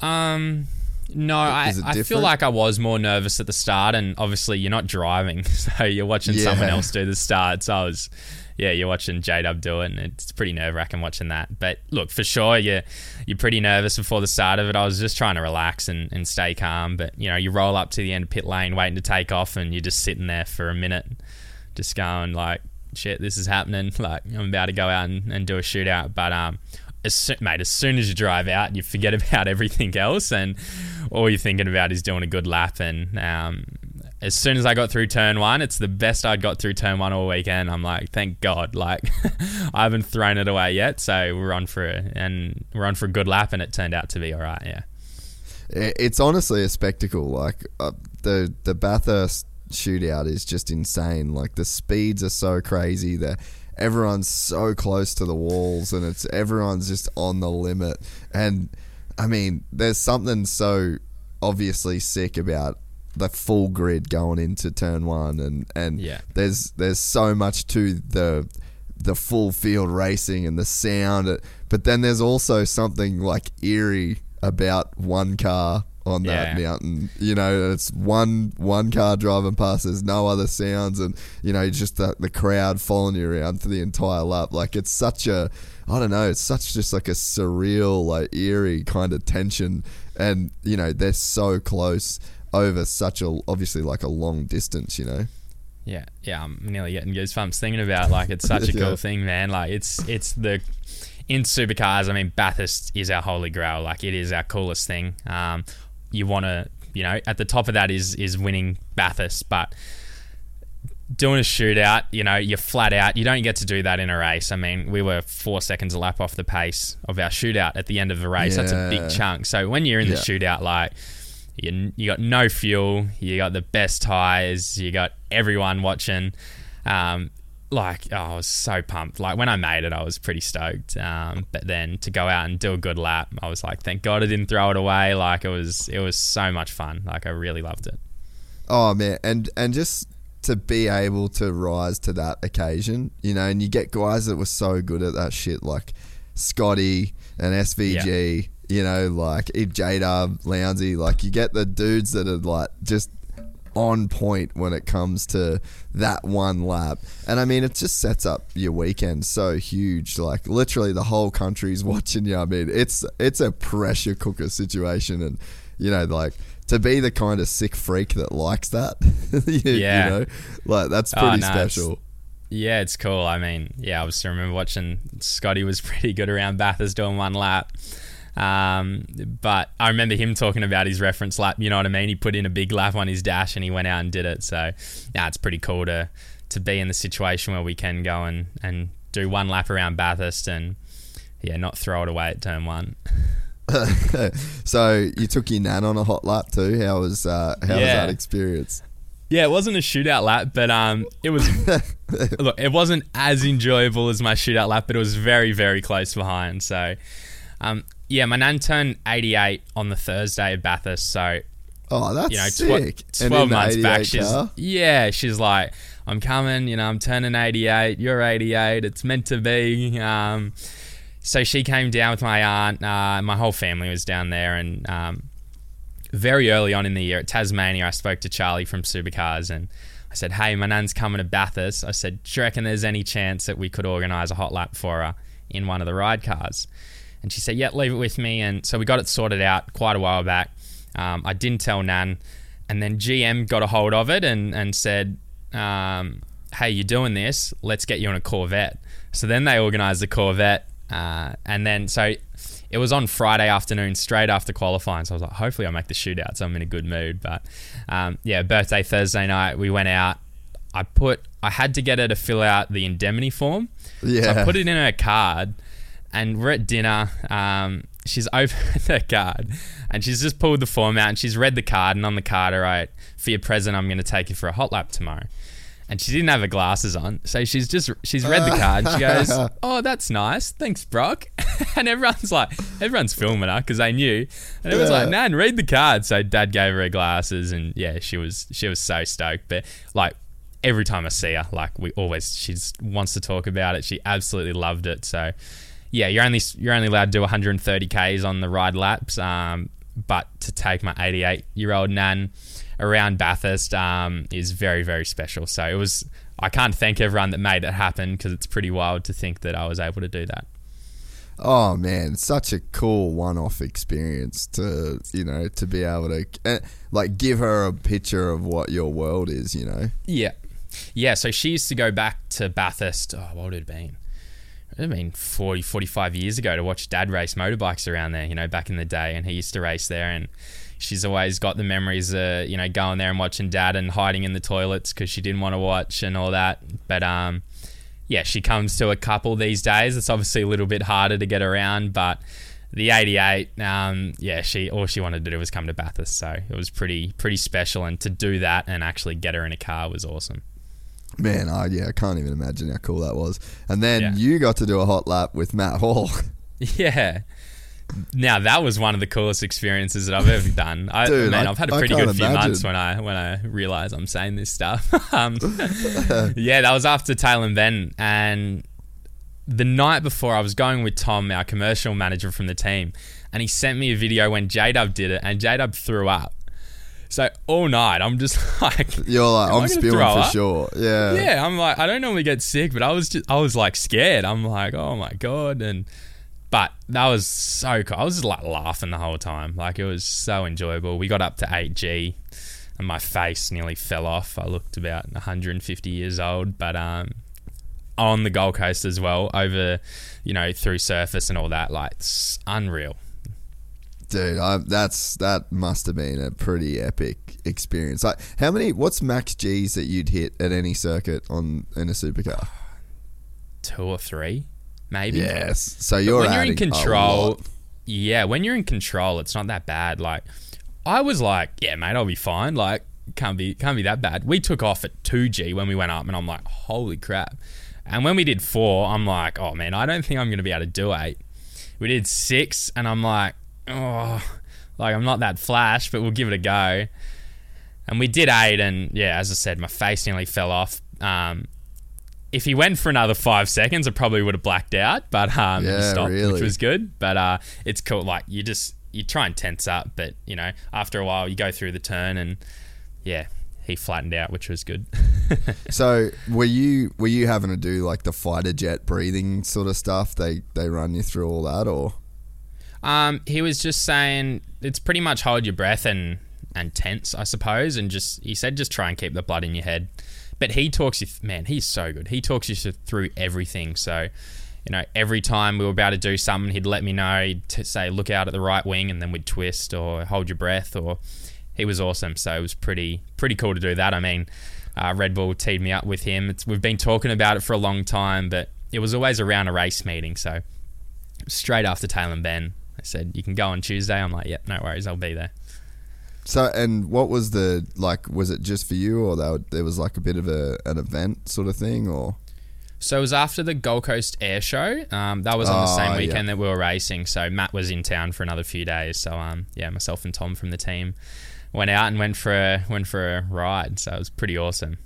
Um, no, I, I feel like I was more nervous at the start, and obviously you're not driving, so you're watching someone else do the start. So I was, yeah, you're watching J Dub do it, and it's pretty nerve wracking watching that. But look, for sure, you're you're pretty nervous before the start of it. I was just trying to relax and, and stay calm, but you know, you roll up to the end of pit lane, waiting to take off, and you're just sitting there for a minute, just going like, shit, this is happening. Like I'm about to go out and, and do a shootout, but um. As soon, mate, as soon as you drive out, you forget about everything else, and all you're thinking about is doing a good lap. And um, as soon as I got through turn one, it's the best I'd got through turn one all weekend. I'm like, thank God, like I haven't thrown it away yet. So we're on for a, and we're on for a good lap, and it turned out to be all right. Yeah, It's honestly a spectacle. Like uh, the the Bathurst shootout is just insane. Like the speeds are so crazy. that everyone's so close to the walls, and it's everyone's just on the limit. And I mean, there's something so obviously sick about the full grid going into turn one, and and Yeah. there's there's so much to the the full field racing and the sound, but then there's also something like eerie about one car on that Yeah. mountain. You know, it's one one car driving past. There's no other sounds, and you know, just the, the crowd following you around for the entire lap. Like it's such a, I don't know, it's such just like a surreal, like eerie kind of tension, and you know, they're so close over such a obviously like a long distance. You know. yeah, yeah. I'm nearly getting goosebumps thinking about like it's such a Yeah. cool thing, man. Like it's it's the in supercars. I mean, Bathurst is our holy grail. Like it is our coolest thing. Um, you want to, you know, at the top of that is is winning Bathurst, but doing a shootout, you know, you're flat out. You don't get to do that in a race. I mean, we were four seconds a lap off the pace of our shootout at the end of the race. That's a big chunk. So when you're in Yeah. the shootout, like you, you got no fuel, you got the best tires, you got everyone watching. Um, like oh, I was so pumped. Like when I made it, I was pretty stoked. Um, but then to go out and do a good lap, I was like, thank God I didn't throw it away. Like it was, it was so much fun. Like I really loved it. Oh man, and and just to be able to rise to that occasion, you know, and you get guys that were so good at that shit, like Scotty and SVG, you know, like J Dub, Lowndesy, like you get the dudes that are like just on point when it comes to that one lap. And I mean, it just sets up your weekend so huge. Like literally the whole country's watching you. I mean, it's it's a pressure cooker situation and you know, like to be the kind of sick freak that likes that. you, Yeah. You know, like that's Oh, pretty no, it's- special. Yeah, it's cool. I mean, yeah, I was remember watching Scotty was pretty good around Bathurst doing one lap. Um, but I remember him talking about his reference lap. You know what I mean? He put in a big lap on his dash and he went out and did it. So, yeah, it's pretty cool to to be in the situation where we can go and, and do one lap around Bathurst and yeah, not throw it away at turn one. so you took your nan on a hot lap too. How was uh, how was that experience? Yeah, it wasn't a shootout lap, but um, it was. look, it wasn't as enjoyable as my shootout lap, but it was very, very close behind. So, um, yeah, my nan turned 88 on the Thursday at Bathurst. So, Oh, that's you know, sick. tw- And 12 the months back, 88 she's car? yeah, she's like, I'm coming. You know, I'm turning 88. You're 88. It's meant to be. Um, so she came down with my aunt. Uh, my whole family was down there, and um, very early on in the year at Tasmania, I spoke to Charlie from Supercars and I said, Hey, my nan's coming to Bathurst. I said, Do you reckon there's any chance that we could organise a hot lap for her in one of the ride cars? And she said, Yeah, leave it with me. And so we got it sorted out quite a while back. Um, I didn't tell Nan. And then GM got a hold of it and, and said, um, Hey, you're doing this. Let's get you on a Corvette. So then they organised the Corvette. Uh, and then, so it was on Friday afternoon, straight after qualifying. So I was like, hopefully I'll make the shootout. So I'm in a good mood. But um, yeah, birthday Thursday night, we went out. I put, I had to get her to fill out the indemnity form. So Yeah. I put it in her card, and we're at dinner. Um, she's opened her card, and she's just pulled the form out, and she's read the card, and on the card, all right, for your present, I'm going to take you for a hot lap tomorrow. And she didn't have her glasses on, so she's just she's read the card. And she goes, "Oh, that's nice, thanks, Broc." and everyone's like, everyone's filming her because they knew, and everyone's like, "Nan, read the card." So Dad gave her her glasses, and yeah, she was she was so stoked. But like every time I see her, like we always, she wants to talk about it. She absolutely loved it. So, yeah, you're only you're only allowed to do 130 k's on the ride laps. Um, but to take my 88 year old nan around Bathurst um, is very very special. So it was. I can't thank everyone that made it happen because it's pretty wild to think that I was able to do that. Oh man, such a cool one-off experience to you know to be able to eh, like give her a picture of what your world is. You know. Yeah. Yeah, so she used to go back to Bathurst. Oh, what would it have been? It mean, have 40, 45 years ago to watch dad race motorbikes around there, you know, back in the day. And he used to race there. And she's always got the memories, uh, you know, going there and watching dad and hiding in the toilets because she didn't want to watch and all that. But, um, yeah, she comes to a couple these days. It's obviously a little bit harder to get around, but the 88, um, yeah, she all she wanted to do was come to Bathurst, so it was pretty pretty special. And to do that and actually get her in a car was awesome. Man, I yeah, I can't even imagine how cool that was. And then Yeah. you got to do a hot lap with Matt Hall. Yeah. Now that was one of the coolest experiences that I've ever done. I, Dude, man, I- I've had a pretty good few imagine. months when I when I realize I'm saying this stuff. um, yeah, that was after Tailem Bend, and the night before I was going with Tom, our commercial manager from the team, and he sent me a video when J Dub did it, and J Dub threw up. So all night I'm just like, You're like, I'm spewing for sure. Yeah. yeah, I'm like, I don't normally get sick, but I was just, I was like scared. I'm like, oh my god, and but that was so cool. I was just like laughing the whole time. Like it was so enjoyable. We got up to 8G, and my face nearly fell off. I looked about 150 years old, but um, on the Gold Coast as well, over you know through Surfers and all that, like it's unreal. Dude, I, that's that must have been a pretty epic experience. Like, how many? What's max G's that you'd hit at any circuit on in a supercar? Two or three, maybe. Yes. So you're when you're in control, yeah, when you're in control, it's not that bad. Like, I was like, yeah, mate, I'll be fine. Like, can't be can't be that bad. We took off at two G when we went up, and I'm like, holy crap. And when we did four, I'm like, oh man, I don't think I'm gonna be able to do eight. We did six, and I'm like, oh, like I'm not that flash, but we'll give it a go. And we did eight, and yeah, as I said, my face nearly fell off. Um, if he went for another five seconds, I probably would have blacked out, but um, he Yeah, stopped, really. which was good. But uh, it's cool. Like you just you try and tense up, but you know after a while you go through the turn, and yeah, he flattened out, which was good. So were you were you having to do like the fighter jet breathing sort of stuff? They they run you through all that, or Um, he was just saying it's pretty much hold your breath and and tense, I suppose, and just he said just try and keep the blood in your head. But he talks you, th- man, he's so good. He talks you th- through everything. So, you know, every time we were about to do something, he'd let me know. He'd t- say, look out at the right wing, and then we'd twist or hold your breath. Or he was awesome. So it was pretty pretty cool to do that. I mean, uh, Red Bull teed me up with him. It's, we've been talking about it for a long time, but it was always around a race meeting. So straight after Tailem Bend. I said, "You can go on Tuesday." I'm like, "Yep, no worries, I'll be there." So, and what was the like? Was it just for you, or there, there was like a bit of a an event sort of thing, or? So it was after the Gold Coast Air Show. Um, that was on the same Oh, yeah. weekend that we were racing. So Matt was in town for another few days. So um, yeah, myself and Tom from the team went out and went for a went for a ride. So it was pretty awesome.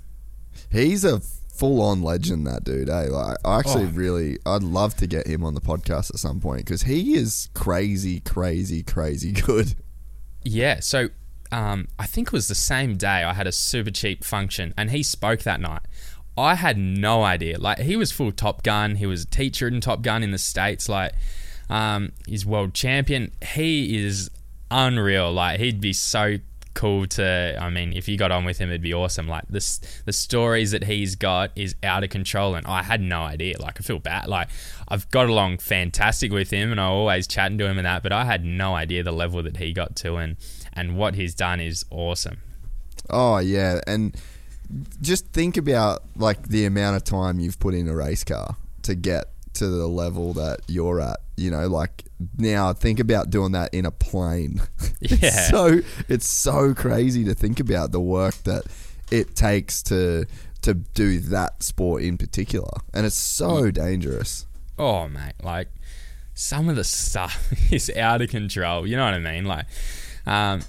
He's a full on legend, that dude. Eh? Like, I actually Oh. really, I'd love to get him on the podcast at some point because he is crazy, crazy, crazy good. Yeah. So um, I think it was the same day I had a Supercheap function, and he spoke that night. I had no idea. Like he was full Top Gun. He was a teacher in Top Gun in the states. Like um, he's world champion. He is unreal. Like he'd be so cool to. I mean, if you got on with him, it'd be awesome. Like this, the stories that he's got is out of control, and I had no idea. Like I feel bad. Like I've got along fantastic with him, and I always chatting to him and that, but I had no idea the level that he got to, and and what he's done is awesome. Oh yeah, and just think about like the amount of time you've put in a race car to get to the level that you're at. You know, like now think about doing that in a plane. Yeah. it's so it's so crazy to think about the work that it takes to to do that sport in particular, and it's so dangerous. oh mate like some of the stuff is out of control you know what i mean like um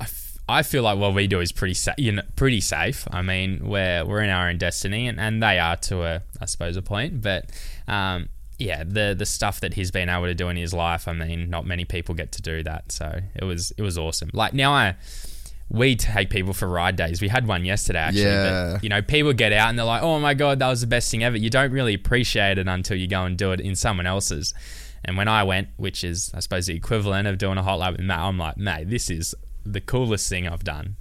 I, f- I feel like what we do is pretty sa- you know pretty safe i mean we're we're in our own destiny and, and they are to a i suppose a point but um yeah the the stuff that he's been able to do in his life i mean not many people get to do that so it was it was awesome like now i we take people for ride days. We had one yesterday, actually. Yeah. But, you know, people get out and they're like, "Oh my god, that was the best thing ever." You don't really appreciate it until you go and do it in someone else's. And when I went, which is I suppose the equivalent of doing a hot lap with Matt, I'm like, "Mate, this is the coolest thing I've done."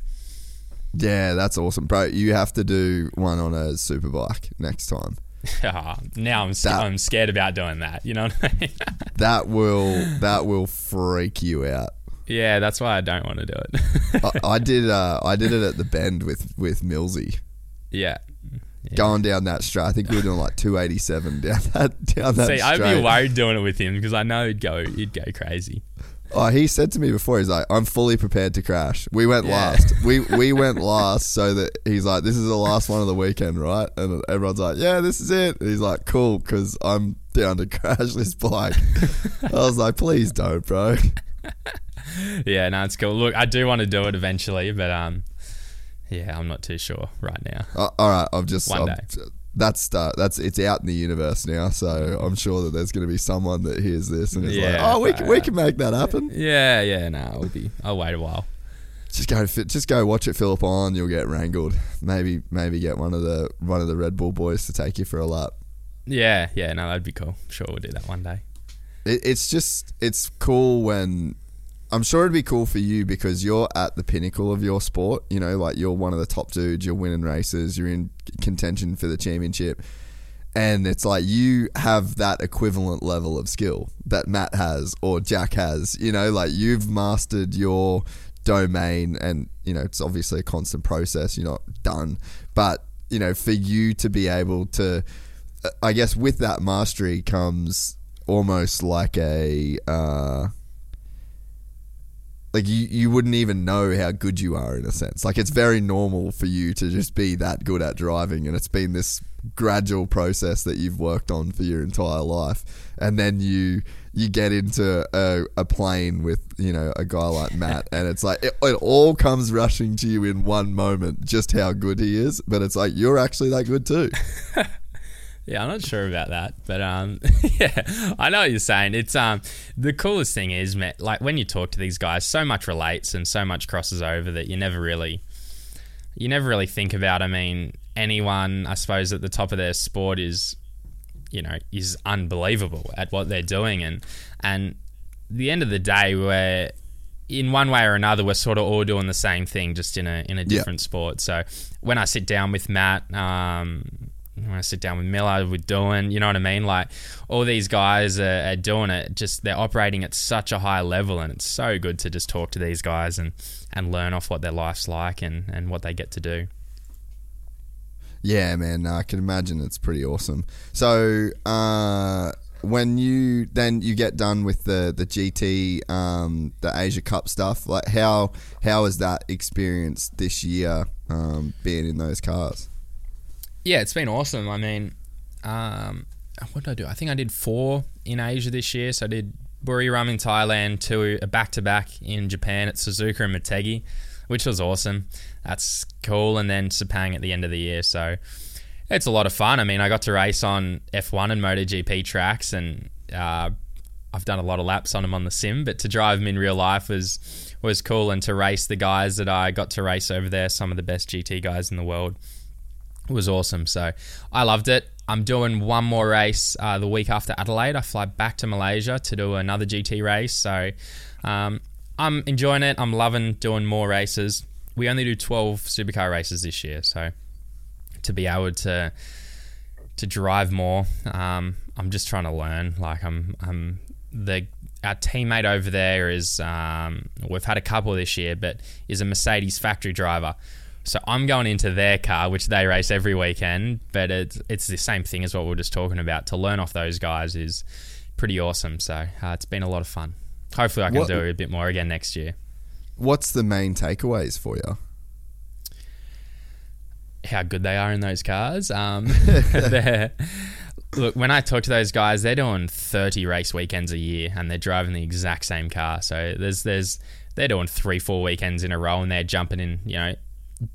Yeah, that's awesome, bro. You have to do one on a super bike next time. Ah, now I'm That- I'm scared about doing that. You know what I mean? That will that will freak you out. yeah, that's why I don't want to do it. I, I did uh, I did it at the bend with with Millsy. yeah. Going down that straight, I think we were doing like 287 down that down that See, I'd be worried doing it with him because I know he'd go, he'd go crazy. Oh, he said to me before, he's like, "I'm fully prepared to crash." We went Yeah. last. We we went last, so that he's like, "This is the last one of the weekend, right?" And everyone's like, "Yeah, this is it." And he's like, "Cool," because I'm down to crash this bike. I was like, "Please don't, bro." Yeah, no, it's cool. Look, I do want to do it eventually, but um, yeah, I'm not too sure right now. Uh, all right, I've just One I've- day. That's uh, that's it's out in the universe now, so I'm sure that there's going to be someone that hears this and is like, "Oh, we can, we can make that happen." Yeah, yeah, no, I'll be. I'll wait a while. Just go, just go watch it Philip on. You'll get wrangled. Maybe maybe get one of the one of the Red Bull boys to take you for a lap. Yeah, yeah, no, that'd be cool. Sure, we'll do that one day. It, it's just it's cool when I'm sure it'd be cool for you because you're at the pinnacle of your sport. You know, like you're one of the top dudes. You're winning races. You're in contention for the championship, and it's like you have that equivalent level of skill that Matt has or Jack has. You know, like you've mastered your domain, and you know it's obviously a constant process. You're not done, but you know, for you to be able to, I guess, with that mastery comes almost like a. Uh, like you, you wouldn't even know how good you are in a sense. Like it's very normal for you to just be that good at driving, and it's been this gradual process that you've worked on for your entire life, and then you you get into a, a plane with you know a guy like Matt, and it's like it, it all comes rushing to you in one moment, just how good he is. But it's like you're actually that good too. Yeah, I'm not sure about that, but um, yeah, I know what you're saying. It's um, the coolest thing is, man, like when you talk to these guys, so much relates and so much crosses over that you never really, you never really think about. I mean, anyone, I suppose, at the top of their sport is, you know, is unbelievable at what they're doing, and and the end of the day, we're in one way or another, we're sort of all doing the same thing, just in a in a different sport. So when I sit down with Matt, um, I sit down with Miller, with doing, you know what I mean? Like all these guys are, are doing it. Just they're operating at such a high level, and it's so good to just talk to these guys and and learn off what their life's like and and what they get to do. Yeah, man, I can imagine it's pretty awesome. So, uh, when you then you get done with the the GT, um, the Asia Cup stuff, like how how is that experience this year um, being in those cars? Yeah, it's been awesome. I mean, um, what did I do? I think I did four in Asia this year. So I did Buriram in Thailand, two back to back in Japan at Suzuka and Motegi, which was awesome. That's cool. And then Sepang at the end of the year. So it's a lot of fun. I mean, I got to race on F1 and MotoGP tracks, and uh, I've done a lot of laps on them on the sim. But to drive them in real life was was cool, and to race the guys that I got to race over there, some of the best GT guys in the world, was awesome. So I loved it. I'm doing one more race uh, the week after Adelaide. I fly back to Malaysia to do another GT race. So um, I'm enjoying it. I'm loving doing more races. We only do 12 supercar races this year, so to be able to to drive more, um, I'm just trying to learn. Like I'm, I'm the our teammate over there is um, we've had a couple this year, but is a Mercedes factory driver. So I'm going into their car, which they race every weekend, but it's it's the same thing as what we are just talking about. To learn off those guys is pretty awesome. So uh, it's been a lot of fun. Hopefully, I can what, do a bit more again next year. What's the main takeaways for you? How good they are in those cars. Um, look, when I talk to those guys, they're doing 30 race weekends a year, and they're driving the exact same car. So there's there's they're doing three, four weekends in a row, and they're jumping in, you know,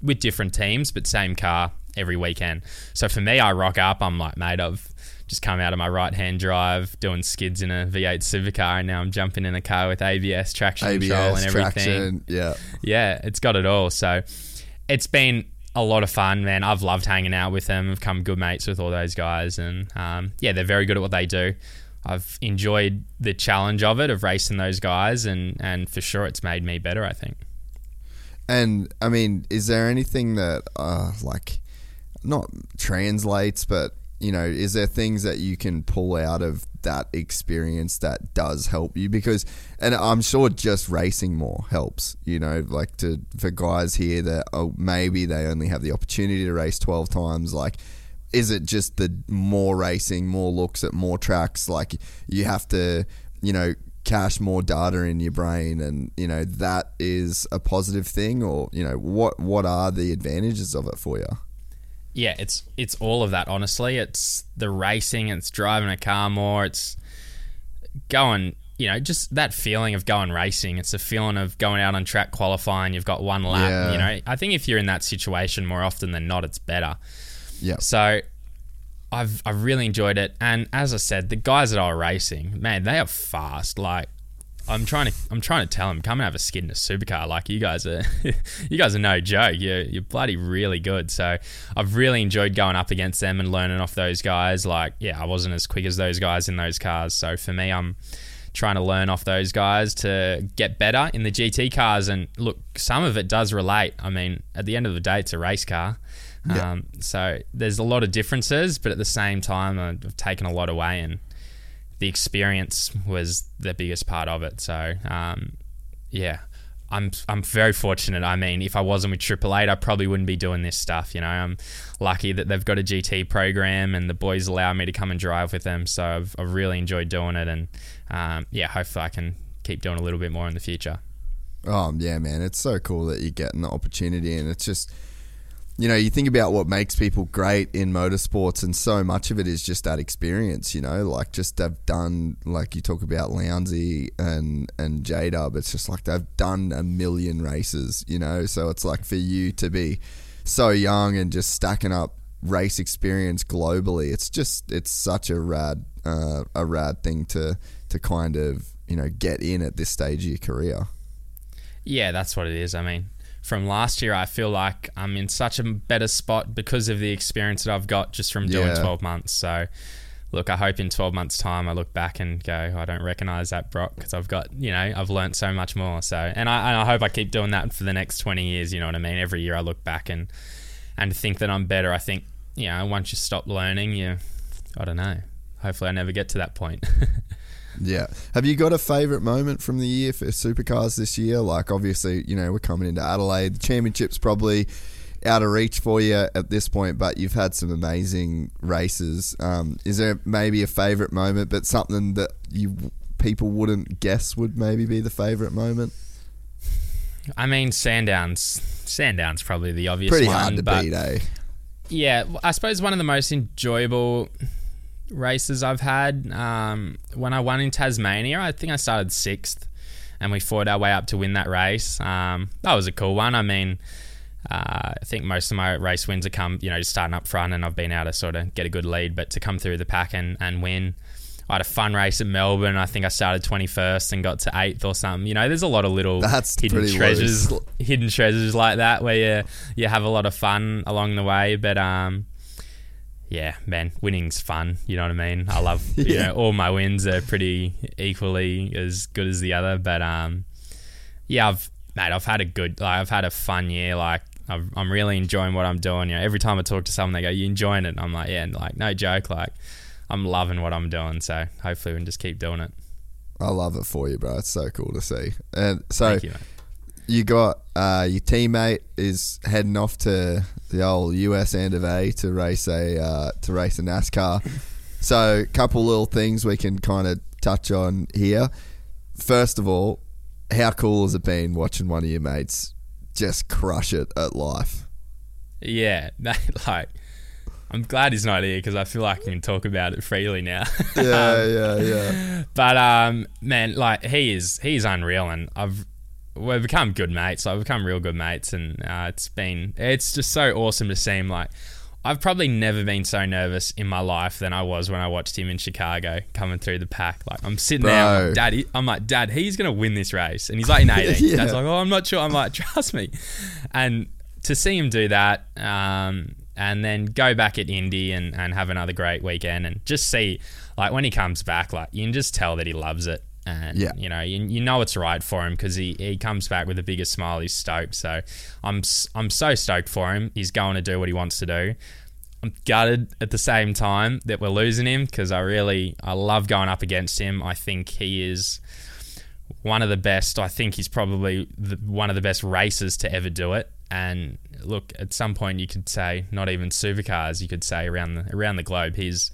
with different teams, but same car every weekend. So for me, I rock up. I'm like, mate, I've just come out of my right hand drive doing skids in a V8 supercar, and now I'm jumping in a car with ABS traction ABS, control and everything. Traction, yeah, yeah, it's got it all. So it's been a lot of fun, man. I've loved hanging out with them. I've come good mates with all those guys, and um, yeah, they're very good at what they do. I've enjoyed the challenge of it of racing those guys, and and for sure, it's made me better. I think. And I mean, is there anything that uh, like not translates, but you know, is there things that you can pull out of that experience that does help you? Because, and I'm sure just racing more helps. You know, like to for guys here that oh, maybe they only have the opportunity to race 12 times, like. Is it just the more racing, more looks at more tracks? Like you have to, you know, cache more data in your brain and you know that is a positive thing or you know what what are the advantages of it for you yeah it's it's all of that honestly. It's the racing it's driving a car more it's going you know just that feeling of going racing. It's a feeling of going out on track qualifying. You've got one lap yeah. you know. I think if you're in that situation more often than not it's better. Yeah. So I've I've really enjoyed it, and as I said, the guys that are racing, man, they are fast. Like I'm trying to I'm trying to tell them, come and have a skid in a supercar. Like you guys are, you guys are no joke. You're you're bloody really good. So I've really enjoyed going up against them and learning off those guys. Like yeah, I wasn't as quick as those guys in those cars. So for me, I'm trying to learn off those guys to get better in the GT cars. And look, some of it does relate. I mean, at the end of the day, it's a race car. Yeah. Um, so there's a lot of differences, but at the same time, I've taken a lot away, and the experience was the biggest part of it. So um, yeah, I'm I'm very fortunate. I mean, if I wasn't with Triple Eight, I probably wouldn't be doing this stuff. You know, I'm lucky that they've got a GT program and the boys allow me to come and drive with them. So I've, I've really enjoyed doing it, and um, yeah, hopefully I can keep doing a little bit more in the future. Oh yeah, man, it's so cool that you're getting the opportunity, and it's just you know, you think about what makes people great in motorsports, and so much of it is just that experience. You know, like just they've done, like you talk about Lowndesy and and J Dub. It's just like they've done a million races. You know, so it's like for you to be so young and just stacking up race experience globally. It's just it's such a rad uh, a rad thing to to kind of you know get in at this stage of your career. Yeah, that's what it is. I mean, from last year, I feel like I'm in such a better spot because of the experience that I've got just from doing yeah. 12 months. So, look, I hope in 12 months' time I look back and go, I don't recognize that Broc because I've got, you know, I've learned so much more. So, and I, and I hope I keep doing that for the next 20 years. You know what I mean? Every year I look back and and think that I'm better. I think, you know, once you stop learning, you, I don't know. Hopefully, I never get to that point. Yeah. Have you got a favourite moment from the year for supercars this year? Like, obviously, you know, we're coming into Adelaide. The championship's probably out of reach for you at this point, but you've had some amazing races. Um, is there maybe a favourite moment, but something that you people wouldn't guess would maybe be the favourite moment? I mean, Sandowns. Sandowns probably the obvious Pretty one, hard to but beat, eh? yeah, I suppose one of the most enjoyable races I've had. Um, when I won in Tasmania, I think I started sixth, and we fought our way up to win that race. Um, that was a cool one. I mean, uh, I think most of my race wins have come, you know, just starting up front, and I've been able to sort of get a good lead. But to come through the pack and, and win, I had a fun race at Melbourne. I think I started 21st and got to eighth or something. You know, there's a lot of little That's hidden treasures, loose. hidden treasures like that where you you have a lot of fun along the way. But um, yeah, man, winning's fun. You know what I mean? I love you Yeah. know all my wins are pretty equally as good as the other. But um, yeah, I've mate, I've had a good, like, I've had a fun year. Like I've, I'm really enjoying what I'm doing. You know, every time I talk to someone, they go, "You enjoying it?" And I'm like, "Yeah," and like no joke, like I'm loving what I'm doing. So hopefully we can just keep doing it. I love it for you, bro. It's so cool to see. And so Thank you, mate. You got uh, your teammate is heading off to the old US end of A to race a uh, to race a NASCAR. So, a couple little things we can kind of touch on here. First of all, how cool has it been watching one of your mates just crush it at life? Yeah, mate, like I'm glad he's not here because I feel like I can talk about it freely now. Yeah, yeah, yeah. But um, man, like he is, he's unreal, and I've we've become good mates. I've become real good mates, and uh, it's been it's just so awesome to see him. Like I've probably never been so nervous in my life than I was when I watched him in Chicago coming through the pack. Like I'm sitting there, I'm like, Dad, he- I'm like, Dad, he's gonna win this race, and he's like in 18. Yeah. Dad's like, oh, I'm not sure. I'm like, trust me, and to see him do that. Um, and then go back at Indy and, and have another great weekend and just see like when he comes back like you can just tell that he loves it and Yeah. you know you, you know it's right for him because he, he comes back with the biggest smile he's stoked so I'm I'm so stoked for him he's going to do what he wants to do I'm gutted at the same time that we're losing him because I really I love going up against him I think he is one of the best. I think he's probably the, one of the best racers to ever do it. And look, at some point you could say not even supercars. You could say around the around the globe, he's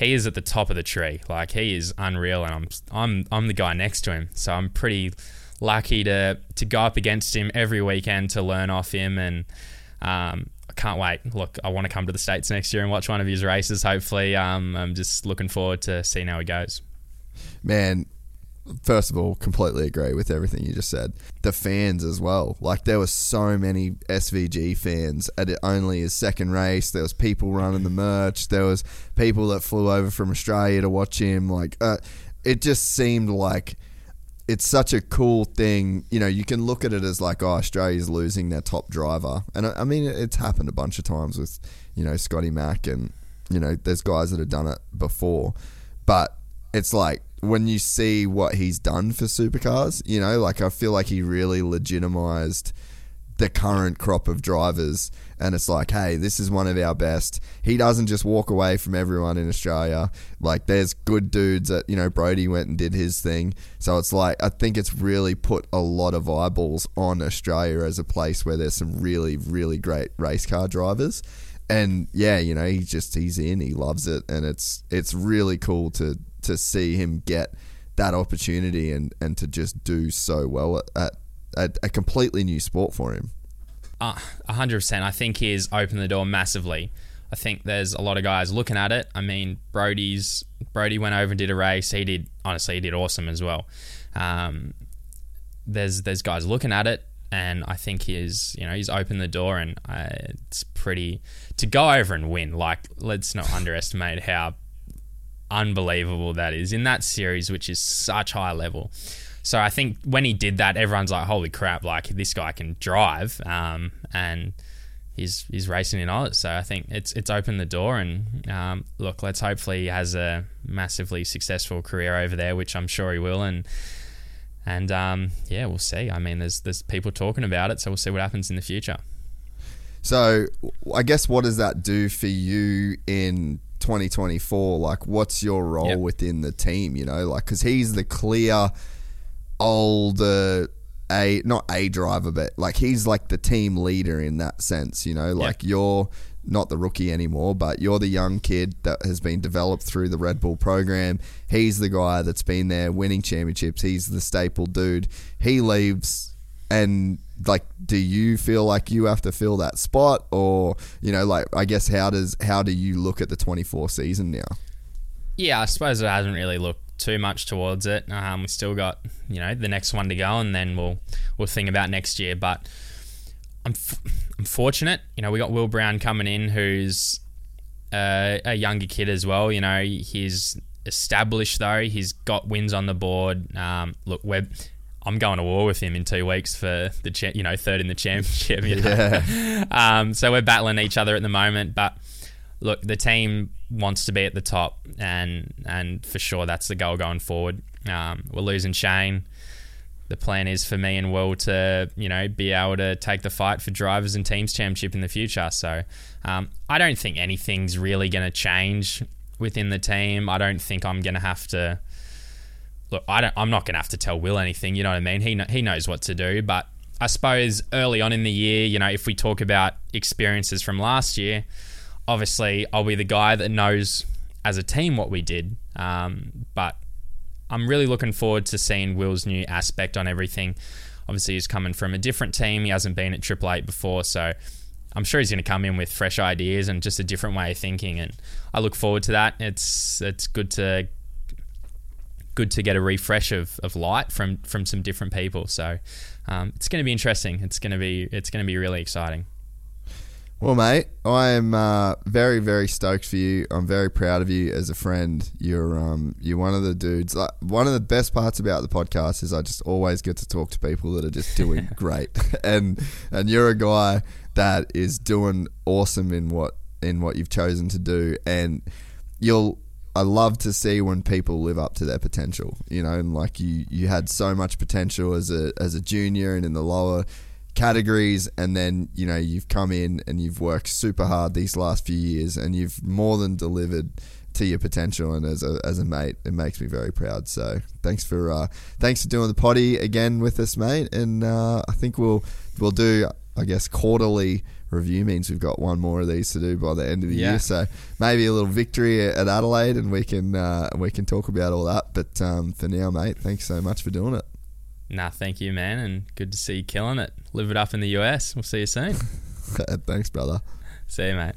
he is at the top of the tree. Like he is unreal, and I'm I'm I'm the guy next to him. So I'm pretty lucky to to go up against him every weekend to learn off him and. Um, I can't wait. Look, I want to come to the States next year and watch one of his races, hopefully. Um, I'm just looking forward to seeing how he goes. Man, first of all, completely agree with everything you just said. The fans as well. Like there were so many SVG fans at it only his second race. There was people running the merch. There was people that flew over from Australia to watch him. Like uh, it just seemed like it's such a cool thing. You know, you can look at it as like, oh, Australia's losing their top driver, and I I mean, it's happened a bunch of times with, you know, Scotty Mack, and you know, there's guys that have done it before, but it's like when you see what he's done for supercars, you know, like I feel like he really legitimized the current crop of drivers. And it's like hey this is one of our best. He doesn't just walk away from everyone in australia. Like there's good dudes that you know Brodie went and did his thing. So it's like i think it's really put a lot of eyeballs on australia as a place where there's some really really great race car drivers. And yeah you know he's just he's in he loves it. And it's it's really cool to to see him get that opportunity and and to just do so well at, at a, completely new sport for him. Uh, A hundred percent. I think he's opened the door massively. I think there's a lot of guys looking at it. I mean, Brodie's Brody went over and did a race. He did honestly, he did awesome as well. Um, there's there's guys looking at it, and I think he's you know he's opened the door, and uh, it's pretty to go over and win. Like, let's not underestimate how unbelievable that is in that series, which is such high level. So I think when he did that, everyone's like, "Holy crap! Like this guy can drive," um, and he's he's racing in Oz. So I think it's it's opened the door. And um, look, let's hopefully he has a massively successful career over there, which I'm sure he will. And and um, yeah, we'll see. I mean, there's there's people talking about it, so we'll see what happens in the future. So I guess what does that do for you in 2024? Like, what's your role Yep. within the team? You know, like because he's the clear older a not a driver, but like he's like the team leader in that sense. You know, like you're not the rookie anymore, but you're the young kid that has been developed through the Red Bull program. He's the guy that's been there winning championships. He's the staple dude. He leaves and like do you feel like you have to fill that spot or you know like I guess how does how do you look at the 24 season now? Yeah, I suppose it hasn't really looked too much towards it. Um, we still got you know the next one to go, and then we'll we'll think about next year. But I'm f- I'm fortunate. You know, we got Will Brown coming in, who's uh, a younger kid as well. You know, he's established though. He's got wins on the board. Um, look, we're I'm going to war with him in two weeks for the cha- you know third in the championship. You know? yeah. um, so we're battling each other at the moment, but look, the team wants to be at the top, and and for sure that's the goal going forward. Um, we're losing Shane. The plan is for me and Will to, you know, be able to take the fight for drivers and teams championship in the future. So um, I don't think anything's really going to change within the team. I don't think I'm going to have to. Look, I don't. I'm not going to have to tell Will anything. You know what I mean? He he knows what to do. But I suppose early on in the year, you know, if we talk about experiences from last year, obviously I'll be the guy that knows as a team what we did. Um, but I'm really looking forward to seeing Will's new aspect on everything. Obviously, he's coming from a different team. He hasn't been at Triple Eight before, so I'm sure he's going to come in with fresh ideas and just a different way of thinking. And I look forward to that. It's it's good to good to get a refresh of, of light from from some different people. So um, it's going to be interesting. It's going to be it's going to be really exciting. Well, mate, I am uh, very, very stoked for you. I'm very proud of you as a friend. You're um, you're one of the dudes. Like, one of the best parts about the podcast is I just always get to talk to people that are just doing great, and and you're a guy that is doing awesome in what in what you've chosen to do, and you'll. I love to see when people live up to their potential, you know, and like you, you had so much potential as a as a junior and in the lower categories and then you know you've come in and you've worked super hard these last few years and you've more than delivered to your potential and as a, as a mate it makes me very proud. So thanks for uh, thanks for doing the potty again with us mate and uh, I think we'll we'll do I guess quarterly review means we've got one more of these to do by the end of the yeah. year so maybe a little victory at Adelaide and we can uh, we can talk about all that but um, for now mate thanks so much for doing it Nah, thank you, man, and good to see you killing it. Live it up in the US. We'll see you soon. Thanks, brother. See you, mate.